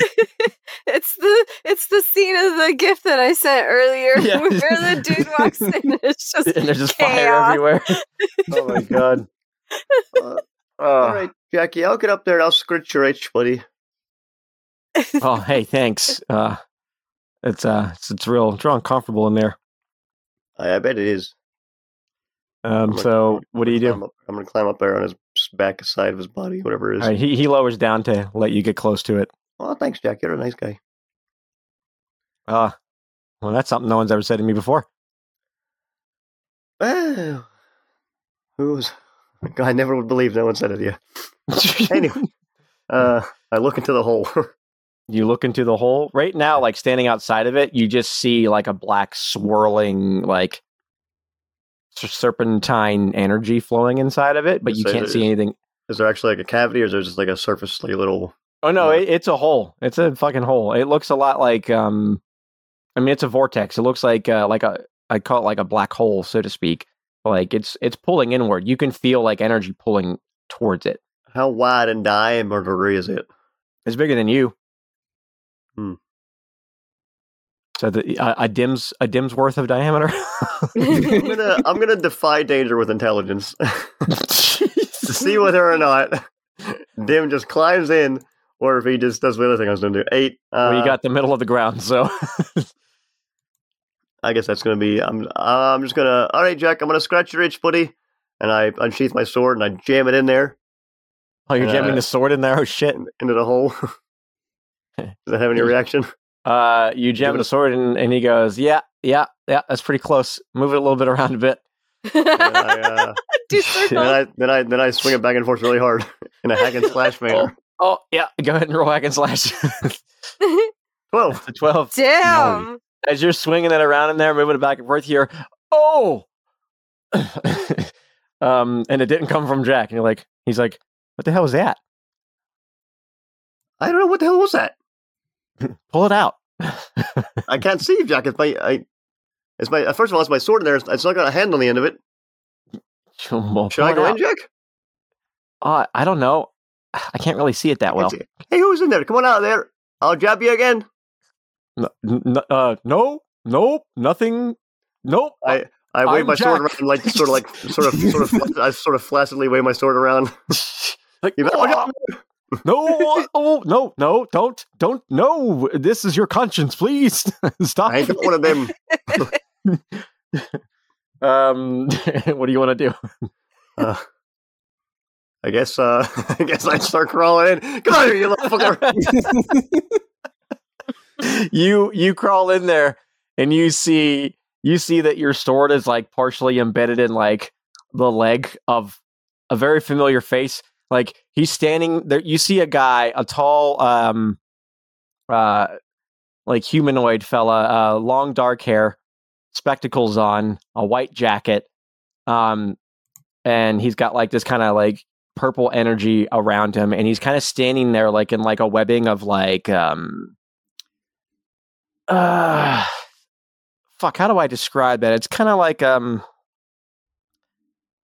it's the it's the scene of the gift that I sent earlier Yeah. where the dude walks in and it's just And there's just fire everywhere. Oh my god! Uh, Oh, all right, Jackie, I'll get up there and I'll scratch your itch, buddy. oh, hey, thanks. Uh, it's uh, it's, it's real, it's real uncomfortable in there. I, I bet it is. Um, so what do you do? I'm gonna climb up there on his back side of his body, whatever it is. Right, he he lowers down to let you get close to it. Oh, thanks, Jack. You're a nice guy. Uh, well, that's something no one's ever said to me before. Well, who was? I never would believe no one said it to you. Anyway. Uh, I look into the hole. you look into the hole right now like standing outside of it you just see like a black swirling like serpentine energy flowing inside of it but you can't see is- anything is there actually like a cavity, or is there just like a surface, little? oh no it, it's a hole. It's a fucking hole. It looks a lot like um i mean it's a vortex. It looks like uh, like a i call it like a black hole so to speak. Like it's it's pulling inward. You can feel like energy pulling towards it. How wide and diameter is it? it's bigger than you. Hmm. So the, a, a dim's a dim's worth of diameter I'm gonna I'm gonna defy danger with intelligence to see whether or not Dim just climbs in, or if he just does the other thing I was gonna do. Eight. Uh, well, you got the middle of the ground, so I guess that's gonna be. I'm. I'm just gonna. All right, Jack. I'm gonna scratch your itch, buddy. And I unsheath my sword and I jam it in there oh, you're jamming Uh, the sword in there. Oh shit! into the hole. Does that have any reaction? Uh, you jam it the sword, and, and he goes, "Yeah, yeah, yeah, that's pretty close. Move it a little bit around a bit." And I, uh, Do then. I then I then I swing it back and forth really hard in a hack and slash manner. Oh yeah, go ahead and roll hack and slash. Twelve. That's a twelve. Damn. As you're swinging it around in there, moving it back and forth here. Oh, um, and it didn't come from Jack. And you're like, he's like, what the hell was that? I don't know what the hell was that. Pull it out. I can't see Jack. It's my I. It's my first of all, it's my sword in there. It's not got a hand on the end of it. Well, Should I go in, Jack? Uh, I don't know. I can't really see it that well. Hey, who's in there? Come on out of there. I'll jab you again. No, n- uh, no, nope, nothing. Nope. I I wave I'm my sword around, like sort of like sort of sort of I sort of flaccidly wave my sword around. like, You better out. No, oh, no, no, don't, don't, no. This is your conscience, please. Stop. I ain't one of them. Um, what do you want to do? Uh, I guess uh I guess I start crawling in. Come on here, you little fucker. you you crawl in there and you see you see that your sword is like partially embedded in like the leg of a very familiar face like he's standing there you see a guy a tall um uh like humanoid fella uh long dark hair spectacles on a white jacket um and he's got like this kind of like purple energy around him and he's kind of standing there like in like a webbing of like um uh fuck how do i describe that? It's kind of like um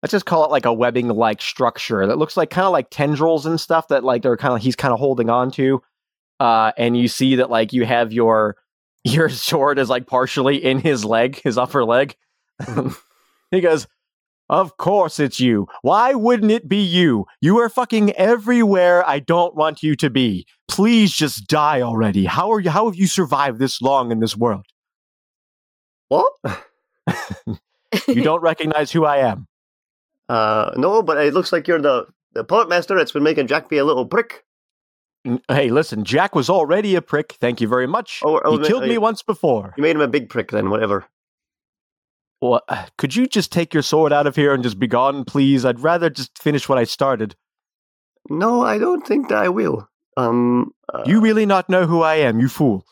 let's just call it like a webbing like structure that looks like kind of like tendrils and stuff that like they're kind of he's kind of holding on to uh and you see that like you have your your sword is like partially in his leg his upper leg. He goes of course it's you. Why wouldn't it be you? You are fucking everywhere i don't want you to be. Please just die already. How are you how have you survived this long in this world? What? you don't recognize who i am Uh no, but it looks like you're the the poet master that's been making Jack be a little prick. Hey, listen, Jack was already a prick. Thank you very much. Oh, oh, he killed me uh, once before. You made him a big prick then, whatever. Well, could you just take your sword out of here and just be gone, please? I'd rather just finish what I started. No, I don't think that I will. Um uh, You really not know who I am, you fool.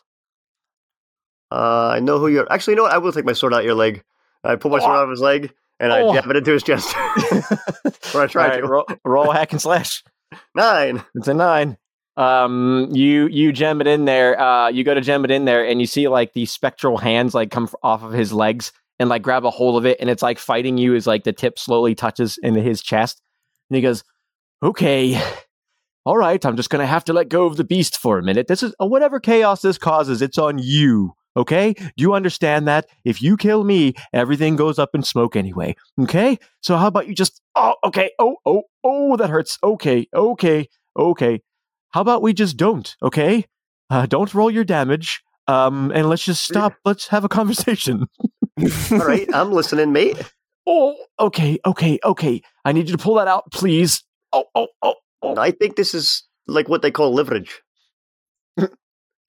uh I know who you're actually you know what? I will take my sword out your leg. I pull my sword Oh. out of his leg and I Oh. jab it into his chest. or I try right, to. roll, roll hack and slash. Nine. It's a nine. Um, you you gem it in there. Uh, you go to gem it in there, and you see like these spectral hands like come f- off of his legs and like grab a hold of it, and it's like fighting you as like the tip slowly touches into his chest, and he goes, "Okay, all right, I'm just gonna have to let go of the beast for a minute. This is uh, whatever chaos this causes. It's on you." Okay? Do you understand that? If you kill me, everything goes up in smoke anyway. Okay? So how about you just Oh, okay. Oh, oh, oh, that hurts. Okay. Okay. Okay. How about we just don't, okay? Uh, don't roll your damage. Um, and let's just stop. Let's have a conversation. All right, I'm listening, mate. Oh, okay, okay, okay. I need you to pull that out, please. Oh, oh, oh, oh. I think this is like what they call leverage.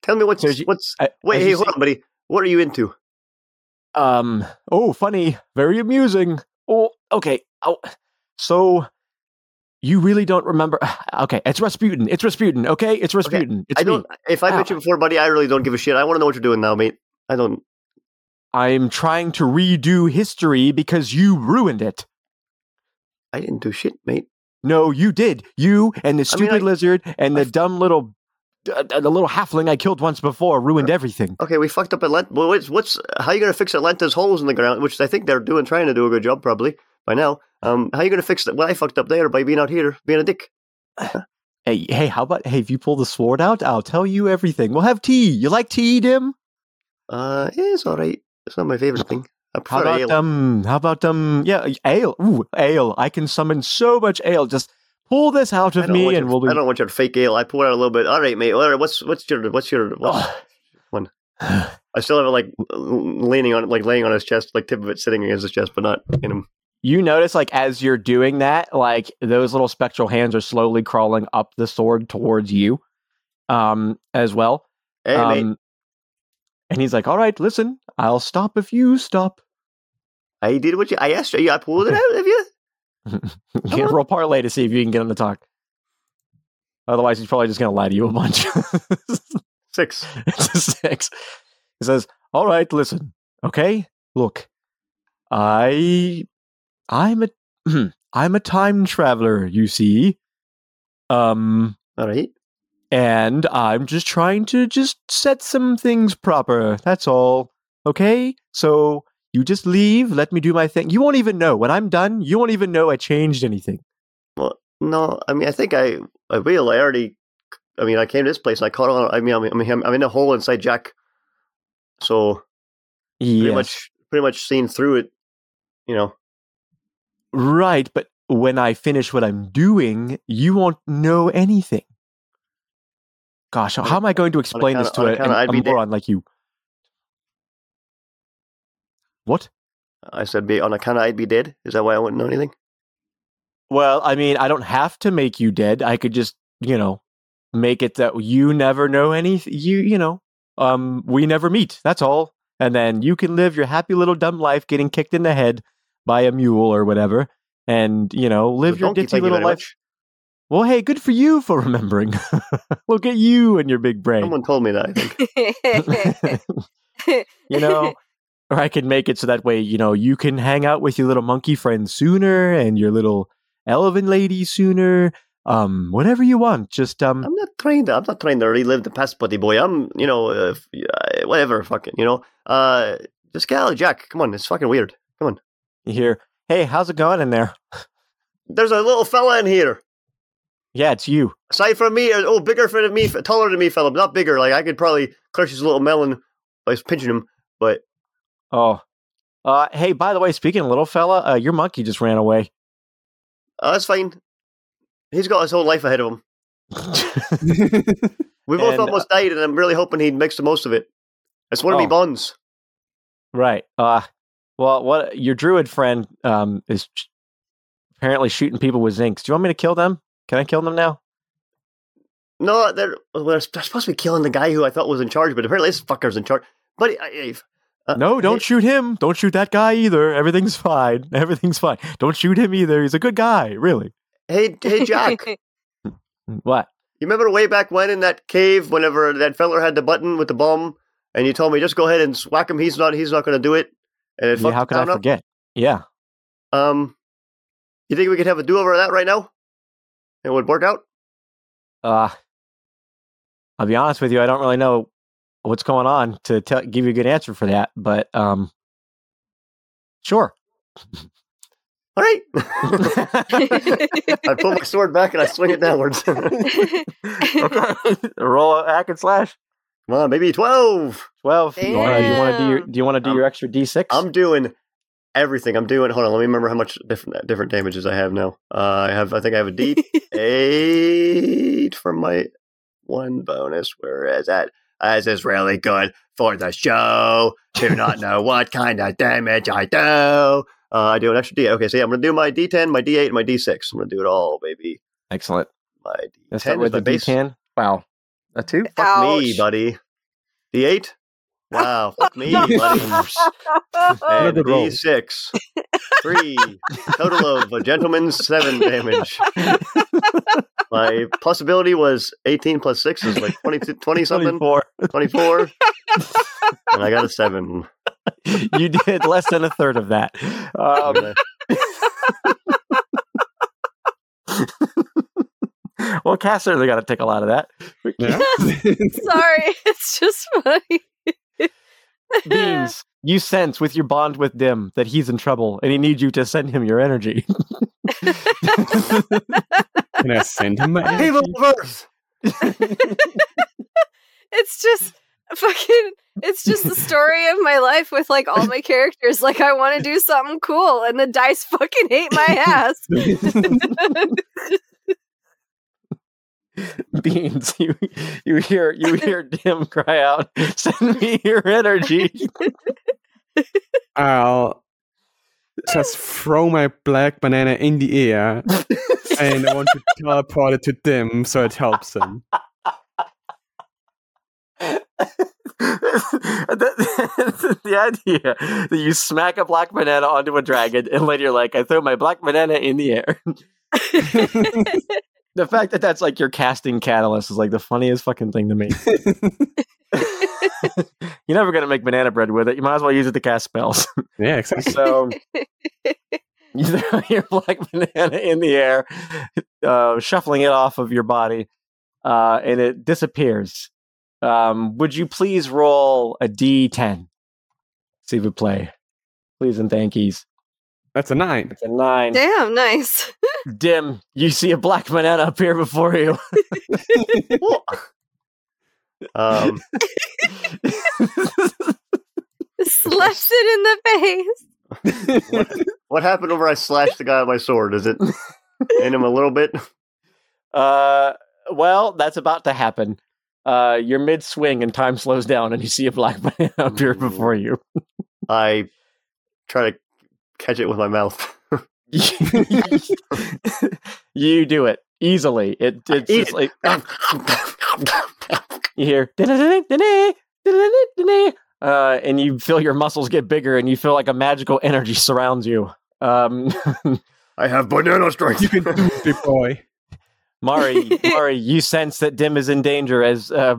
Tell me what's So you- what's I- wait, hey, hold see- on, buddy. What are you into? Um, oh, funny, very amusing. Oh, okay. Oh, so you really don't remember? Okay, it's Rasputin. It's Rasputin. Okay, it's Rasputin. It's I me. don't if I Ow. met you before, buddy, I really don't give a shit. I want to know what you're doing now, mate. I don't I'm trying to redo history because you ruined it. I didn't do shit, mate. No, you did. You and the I mean, stupid I- lizard and the I- dumb little, uh, the little halfling I killed once before ruined everything. Okay, we fucked up Atlanta. Well, what's, what's how you gonna fix Atlanta's holes in the ground? Which I think they're doing, trying to do a good job, probably by now. Um, how you gonna fix that? Well, I fucked up there by being out here, being a dick. Hey, hey, how about hey? If you pull the sword out, I'll tell you everything. We'll have tea. You like tea, Dim? Uh, it's all right. It's not my favorite thing. I How about ale. um? How about um? Yeah, ale. Ooh, ale. I can summon so much ale. Just pull this out of me, and we'll be. I don't want your fake ale. I pour out a little bit. All right, mate. All right, what's what's your what's your what's, one? I still have it like leaning on it, like laying on his chest, like tip of it sitting against his chest, but not in him. you notice like as you're doing that like those little spectral hands are slowly crawling up the sword towards you um as well Hey, um and he's like all right listen i'll stop if you stop I did what you. I asked you. I pulled it out of you. you can roll parley to see if you can get him to talk otherwise he's probably just gonna lie to you a bunch Six. it's a six he says all right listen okay look i i'm a I'm a time traveler, you see. Um, All right. and I'm just trying to just set some things proper. That's all. Okay? So you just leave, let me do my thing. You won't even know. When I'm done, you won't even know I changed anything. Well, no, I mean, I think I, I will. I already, I mean, I came to this place and I caught on. I mean, I'm, I'm, I'm in a hole inside Jack, so pretty much, pretty much seen through it. You know, Right, but when I finish what I'm doing, you won't know anything. Gosh, how am I going to explain this to a, of a, I'd be dead. moron like you? What? I said, be on account of I'd be dead. Is that why I wouldn't know anything? Well, I mean, I don't have to make you dead. I could just, you know, make it that you never know anything. You, you know, um, we never meet. That's all. And then you can live your happy little dumb life, getting kicked in the head by a mule or whatever, and you know, live The your donkey, ditzy thank you little life. much. Well, hey, good for you for remembering. Look at you and your big brain. Someone told me that. I think. you know, or I can make it so that way, you know, you can hang out with your little monkey friend sooner and your little elven lady sooner. Um, whatever you want. Just um, I'm not trying to. I'm not trying to relive the past, buddy boy. I'm, you know, uh, whatever, fucking, you know. Uh, just get out of Jack. Come on, it's fucking weird. Come on. You hear, hey, how's it going in there? There's a little fella in here. Yeah, it's you. Aside from me, oh, bigger than me, taller than me, fella. Not bigger. Like I could probably crush his little melon by pinching him. But Oh, uh, hey, by the way, speaking of little fella, uh, your monkey just ran away. uh, that's fine. He's got his whole life ahead of him. We both And, almost died, and I'm really hoping he'd makes the most of it. It's one of me Oh. bonds. right. Uh, well, what your druid friend um is apparently shooting people with Zinx. Do you want me to kill them? Can I kill them now? No, they're, they're supposed to be killing the guy who I thought was in charge, but apparently this fucker's in charge. But uh, No, don't hey- shoot him. Don't shoot that guy either. Everything's fine. Everything's fine. Don't shoot him either. He's a good guy, really. Hey, hey, Jack. What? You remember way back when in that cave, whenever that feller had the button with the bomb, and you told me just go ahead and whack him. He's not. He's not going to do it. And it Yeah, how the could I town up? forget? Yeah. Um, you think we could have a do over of that right now? It would work out. Uh I'll be honest with you, I don't really know what's going on to tell, give you a good answer for that, but um sure. All right. I pull my sword back and I swing it downwards. Okay. Roll a hack and slash. Come on, maybe twelve. 12. You wanna, you want to do your do you want to do I'm- your extra d6? I'm doing everything. I'm doing. Hold on, let me remember how much different different damages I have now. Uh, I have. I think I have a D eight for my one bonus. Whereas that as is really good for the show. Do not know what kind of damage I do. Uh, I do an extra D. Okay, so yeah, I'm gonna do my D10, my D8, and my D6. I'm gonna do it all, baby. Excellent. My Let's D10 start is with my the base. d10. Wow. A 2? Fuck me, buddy. D8. Wow, fuck me, buddy. And good roll. D6. Three. Total of a gentleman's seven damage. My possibility was 18 plus 6 is like 20, 20 something, 24. 24. and I got a 7. you did less than a third of that. Um, Okay. well, Cass certainly got to take a lot of that. Yeah. Sorry, it's just funny. Beans, you sense with your bond with Dim that he's in trouble and he needs you to send him your energy. Can I send him my People energy? of Earth! it's just fucking it's just the story of my life with like all my characters like i want to do something cool and the dice fucking hate my ass Beans, you you hear you hear Dim cry out, "Send me your energy!" I'll just throw my black banana in the air and I want to teleport it to Dim so it helps him. the, the idea that you smack a black banana onto a dragon and later you're like, I throw my black banana in the air. the fact that that's like your casting catalyst is like the funniest fucking thing to me. You're never gonna make banana bread with it. You might as well use it to cast spells. yeah, exactly. so You throw your black banana in the air, uh, shuffling it off of your body, uh, and it disappears. Um, would you please roll a d10? See if we play. Please and thank yous. That's a nine. It's a nine. Damn, nice. Dim, you see a black banana appear before you. Um, Slaps it in the face. What happened over I slashed the guy with my sword? Is it in him a little bit? uh, well, that's about to happen. Uh, you're mid swing and time slows down, and you see a black banana appear before you. I try to catch it with my mouth. you do it easily. It it's just it. like you hear uh, and you feel your muscles get bigger, and you feel like a magical energy surrounds you. Um, I have banana strength. You can do it, big boy. Mari, Mari, you sense that Dim is in danger as uh,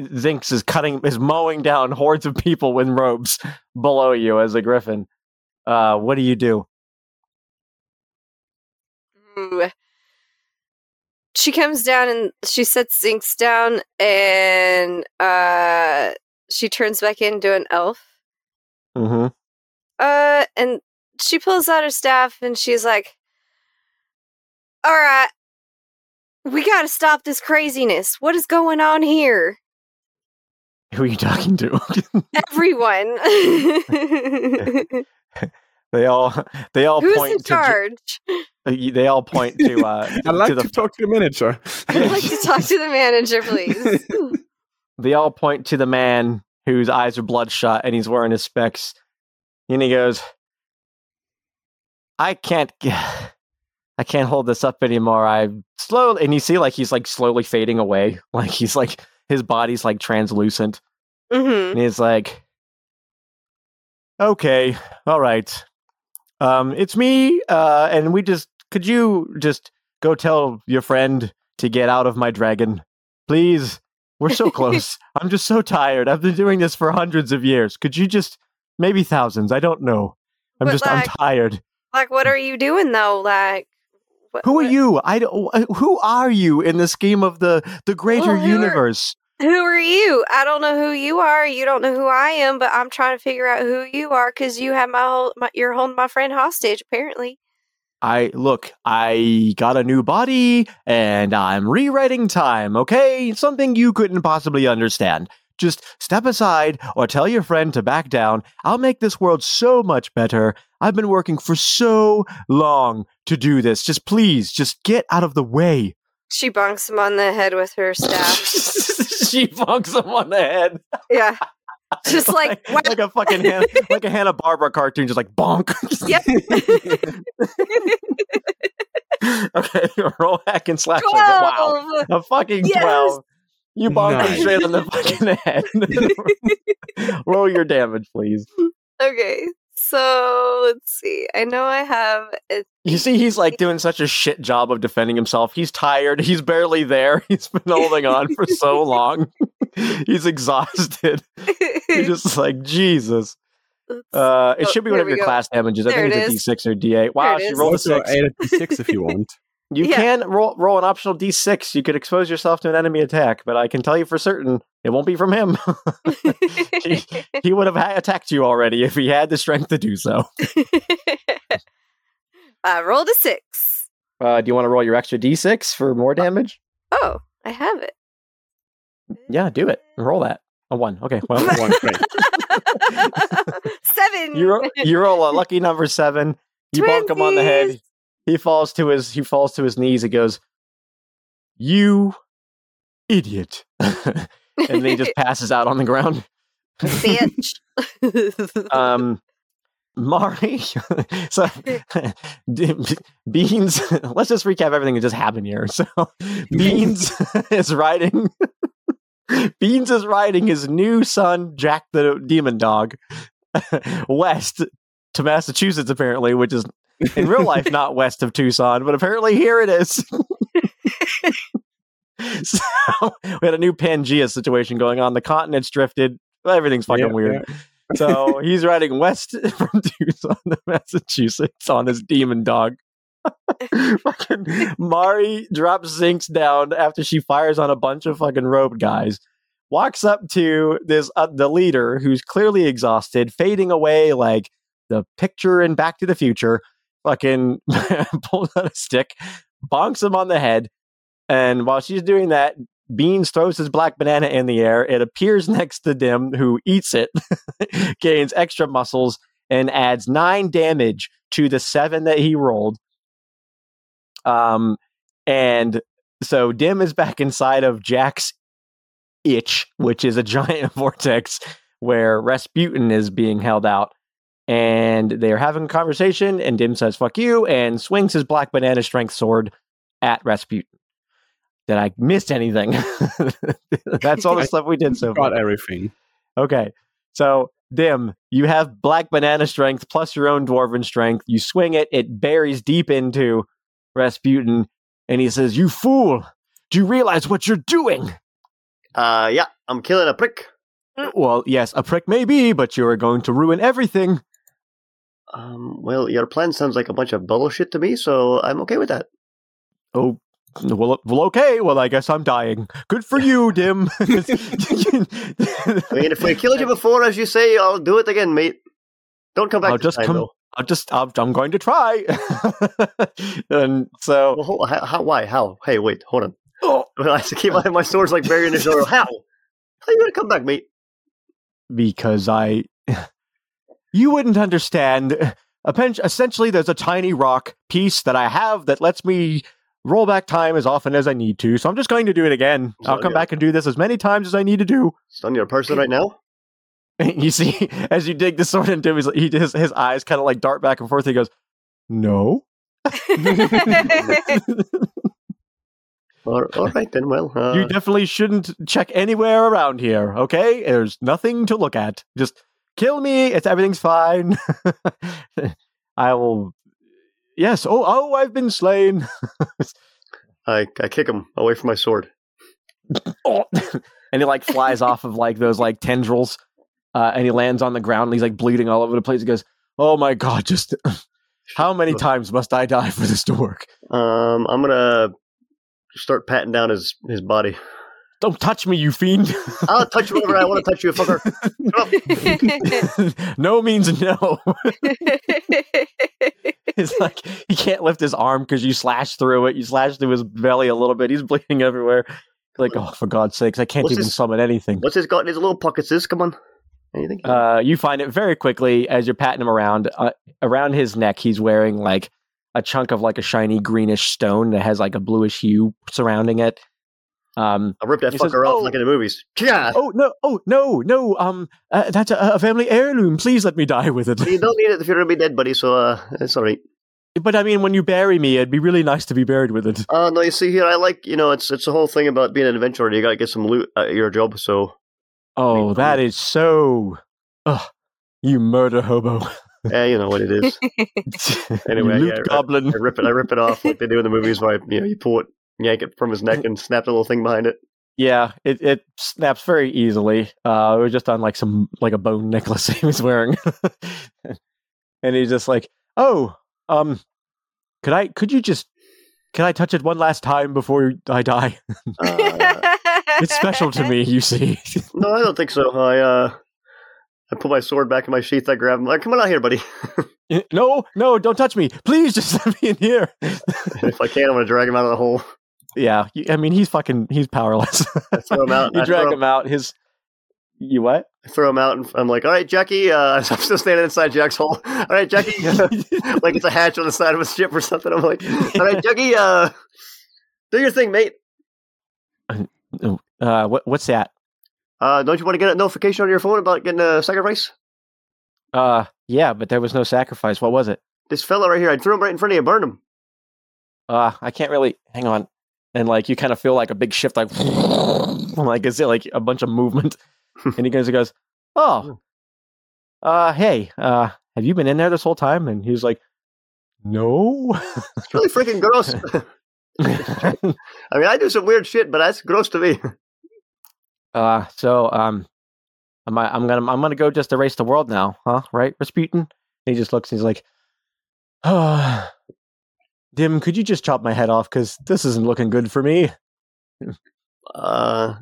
Zinx is cutting, is mowing down hordes of people with robes below you as a griffin. Uh, what do you do? She comes down and she sets Zinx down and uh she turns back into an elf. Mm-hmm. Uh and she pulls out her staff and she's like All right. We got to stop this craziness. What is going on here? Who are you talking to? Everyone. they all, they all Who's point in to. charge? J- They all point to. Uh, I'd like to to, the talk to the manager. I'd like to talk to the manager, please. They all point to the man whose eyes are bloodshot and he's wearing his specs. And he goes, I can't I can't hold this up anymore. I slowly and you see like he's like slowly fading away. Like he's like his body's like translucent. hmm And he's like Okay, all right. Um it's me, uh, and we just could you just go tell your friend to get out of my dragon? Please. We're so close. I'm just so tired. I've been doing this for hundreds of years. Could you just maybe thousands? I don't know. I'm But, just I'm tired. Like, what are you doing though? Like, what, Who are what- you? I don't, who are you in the scheme of the the greater Well, who are- universe? Who are you? I don't know who you are. You don't know who I am, but I'm trying to figure out who you are because you have my whole. My, you're holding my friend hostage, apparently. I look, I got a new body and I'm rewriting time, okay? Something you couldn't possibly understand. Just step aside or tell your friend to back down. I'll make this world so much better. I've been working for so long to do this. Just please, just get out of the way. She bonks him on the head with her staff. she bonks him on the head. yeah, just like, like, like a fucking Hanna, like a Hanna Barbera cartoon, just like bonk. Yep. okay, roll hack and slash. Wow, a fucking Yes. twelve. You bonk him Nice. straight on the fucking head. roll your damage, please. Okay, so let's see. I know I have. A, You see, he's like doing such a shit job of defending himself. He's tired. He's barely there. He's been holding on for so long. he's exhausted. You're just like Jesus. Uh, it Oh, should be here one of your go. class damages. I think it it's a is. D6 or D8. Wow, she rolled a Also, six. add a d6 if you want. You Yeah. can roll roll an optional D6. You could expose yourself to an enemy attack, but I can tell you for certain it won't be from him. he, he would have attacked you already if he had the strength to do so. I rolled a six. Uh, do you want to roll your extra D6 for more damage? Oh, I have it. Yeah, do it. Roll that. A one. Okay. Well, One, great. Seven. you roll, you roll a lucky number seven. You bonk him on the head. Twinsies. He falls to his he falls to his knees. He goes, "You idiot!" and then he just passes out on the ground. bitch. um Mari so Beans let's just recap everything that just happened here. So Beans is riding Beans is riding his new son Jack the demon dog west to Massachusetts apparently, which is in real life not west of Tucson, but apparently here it is. so we had a new Pangea situation going on. The continent's drifted. Everything's fucking Yeah, weird. yeah. so he's riding west from Tucson to Massachusetts on his demon dog. fucking Mari drops Zinx down after she fires on a bunch of fucking robed guys. Walks up to this uh, the leader who's clearly exhausted, fading away like the picture in Back to the Future. Fucking pulls out a stick, bonks him on the head, and while she's doing that, Beans throws his black banana in the air. It appears next to Dim, who eats it, gains extra muscles, and adds nine damage to the seven that he rolled. Um, and so Dim is back inside of Jack's itch, which is a giant vortex where Rasputin is being held out. And they're having a conversation, and Dim says, fuck you, and swings his black banana strength sword at Rasputin. Did I miss anything? That's all the stuff we did so far. Got everything. Okay. So, Dim, you have black banana strength plus your own dwarven strength. You swing it, it buries deep into Rasputin, and he says, You fool! Do you realize what you're doing? Uh, yeah, I'm killing a prick. Well, yes, a prick may be, but you're going to ruin everything. Um, well, your plan sounds like a bunch of bullshit to me, so I'm okay with that. Oh, well, well, okay. Well, I guess I'm dying. Good for you, Dim. I mean, if we killed you before, as you say, I'll do it again, mate. Don't come back I'll just time, come- though. I'll just, I'll, I'm going to try. and so, Well, how, how? Why? How? Hey, wait, hold on. oh, I have to keep my, my swords like buried in the shoulder. How? How you gonna come back, mate? because I, you wouldn't understand. Essentially, there's a tiny rock piece that I have that lets me roll back time as often as I need to. So I'm just going to do it again. I'll come back and do this as many times as I need to do. On your person right now. you see, as you dig the sword into him, he his, his eyes kind of like dart back and forth. He goes, "No." All, all right then. Well, uh, you definitely shouldn't check anywhere around here. Okay, there's nothing to look at. Just kill me. It's everything's fine. I will. Yes. Oh, oh, I've been slain. I I kick him away from my sword. Oh. and he like flies off of like those like tendrils, uh, and he lands on the ground. And he's like bleeding all over the place. He goes, "Oh my god! Just how many times must I die for this to work? Um, I'm gonna start patting down his his body. Don't touch me, you fiend!" I'll touch you wherever I want to touch you, fucker. no means no. It's like he can't lift his arm because you slashed through it. You slashed through his belly a little bit. He's bleeding everywhere. Like, oh, for God's sakes, I can't What's even his- summon anything. What's his got in his little pockets? This, come on. Anything? Uh, you find it very quickly as you're patting him around. Uh, around his neck, he's wearing like a chunk of like a shiny greenish stone that has like a bluish hue surrounding it. Um, I'll rip that he says, fucker off "Oh." like in the movies. Yeah. oh no! Oh no! No! Um, uh, that's a, a family heirloom. Please let me die with it. You don't need it if you're gonna be dead, buddy. So uh, it's all right. But I mean, when you bury me, it'd be really nice to be buried with it. Uh, no, you see here, I like you know, it's it's the whole thing about being an adventurer. You gotta get some loot at your job. So Oh, mean, that is so. Ugh, you murder hobo. yeah, you know what it is. Anyway, yeah, I- goblin. I rip it. I rip it off like they do in the movies, where I, you know you pull it, yank it from his neck, and snap the little thing behind it. Yeah, it, it snaps very easily. Uh, it was just on like some like a bone necklace he was wearing, and he's just like, "Oh, um, could I? Could you just? Can I touch it one last time before I die? Uh, It's special to me, you see." no, I don't think so. I uh, I put my sword back in my sheath. I grab him. Like, come on out here, buddy. no, no, don't touch me, please. Just let me in here. if I can, I'm gonna drag him out of the hole. Yeah, I mean, he's fucking, he's powerless. I throw him out. you I drag throw, him out. His, you what? I throw him out, and I'm like, all right, Jackie. Uh, I'm still standing inside Jack's hole. All right, Jackie. like it's a hatch on the side of a ship or something. I'm like, all right, Jackie. Uh, do your thing, mate. uh, what, what's that? Uh, don't you want to get a notification on your phone about getting a sacrifice? Uh, yeah, but there was no sacrifice. What was it? This fella right here, I threw him right in front of you, burned him. uh i can't really hang on and like you kind of feel like a big shift like like is it like a bunch of movement and he goes he goes oh uh hey uh have you been in there this whole time and he's like no It's really freaking gross. I mean, I do some weird shit, but that's gross to me. uh so um I'm I'm gonna I'm gonna go just erase the world now, huh? Right, Rasputin? he just looks and he's like, oh, Dim, could you just chop my head off? Because this isn't looking good for me. Uh,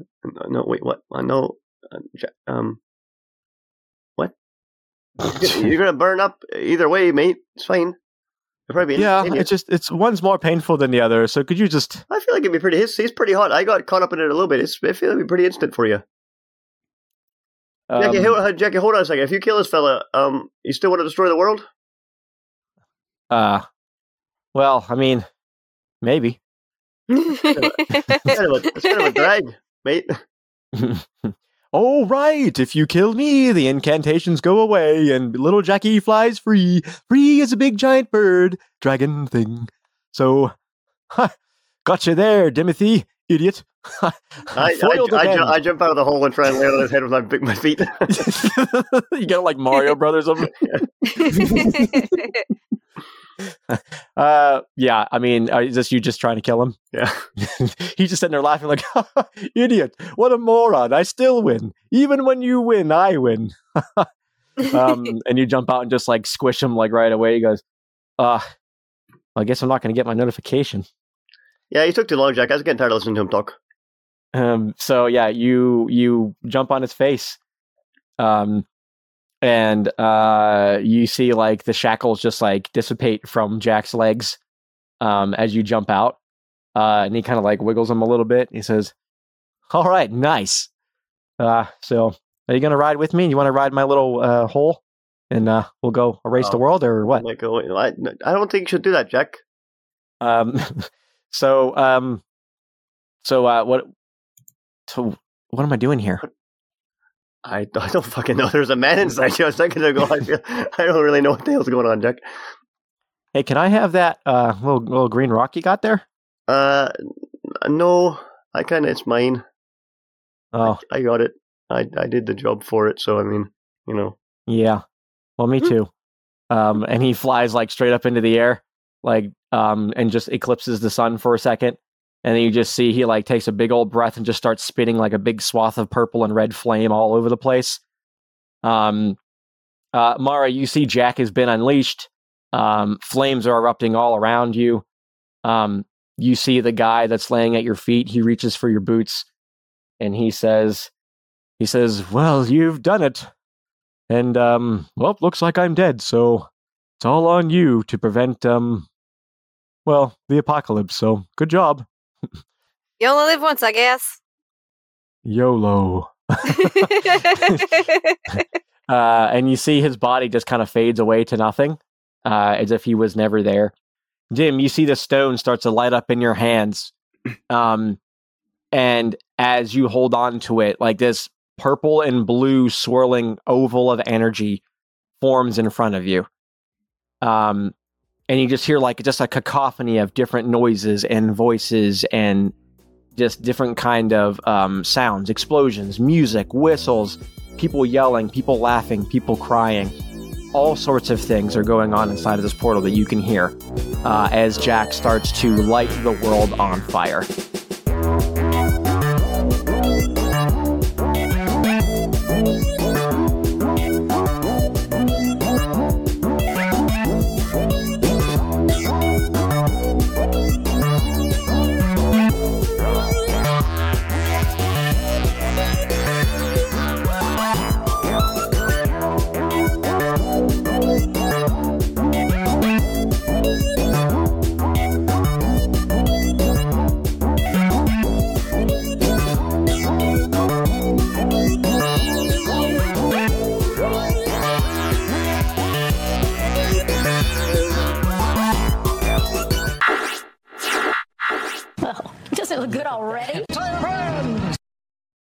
no, wait, what? I know. Um, what? You're gonna burn up either way, mate. It's fine. Probably yeah, it's just it's one's more painful than the other. So could you just? I feel like it'd be pretty. He's, he's pretty hot. I got caught up in it a little bit. It's, I feel it'd be pretty instant for you. Um, Jackie, hold, Jackie, hold on a second. If you kill this fella, um, you still want to destroy the world? Uh, well, I mean, maybe. it's, kind of a, drag, mate. oh, right. If you kill me, the incantations go away and little Jackie flies free. Free as a big giant bird, dragon thing. So, ha, gotcha there, Dimothy, idiot. I, I, I, I, jump out of the hole and try and land on his head with my, my feet. you get like Mario Brothers of uh, yeah, I mean, is this you just trying to kill him? Yeah. He's just sitting there laughing like, idiot, what a moron. I still win. Even when you win, I win. um, and you jump out and just like squish him like right away. He goes, uh, I guess I'm not going to get my notification. Yeah, he took too long, Jack. I was getting tired of listening to him talk. Um, so yeah, you you jump on his face. Um, and uh, you see like the shackles just like dissipate from Jack's legs um, as you jump out, uh, and he kind of like wiggles them a little bit. He says, "All right, nice. Uh, so, are you gonna ride with me? You want to ride my little uh, hole, and uh, we'll go erase oh, the world, or what?" Like, I, I don't think you should do that, Jack. Um, so um, so uh, what? So what am I doing here? I, I don't fucking know. There's a man inside you a second ago. I feel I don't really know what the hell's going on, Jack. Hey, can I have that uh, little little green rock you got there? Uh, no. I kind of it's mine. Oh, I, I, got it. I I did the job for it. So I mean, you know. Yeah. Well, me hmm. too. Um, and he flies like straight up into the air, like um, and just eclipses the sun for a second, and then you just see he like takes a big old breath and just starts spitting like a big swath of purple and red flame all over the place. Um, uh, Mari, you see Jack has been unleashed. Um, flames are erupting all around you. Um, you see the guy that's laying at your feet. He reaches for your boots, and he says, "He says, well, you've done it, and um, well, looks like I'm dead. So it's all on you to prevent um, well, the apocalypse. So good job." You only live once, I guess. YOLO. uh, and you see his body just kind of fades away to nothing, uh, as if he was never there. Dim, you see the stone starts to light up in your hands. Um, and as you hold on to it, like this purple and blue swirling oval of energy forms in front of you. Um, and you just hear like just a cacophony of different noises and voices and just different kind of um, sounds explosions music whistles people yelling people laughing people crying. All sorts of things are going on inside of this portal that you can hear uh, as jack starts to light the world on fire good already?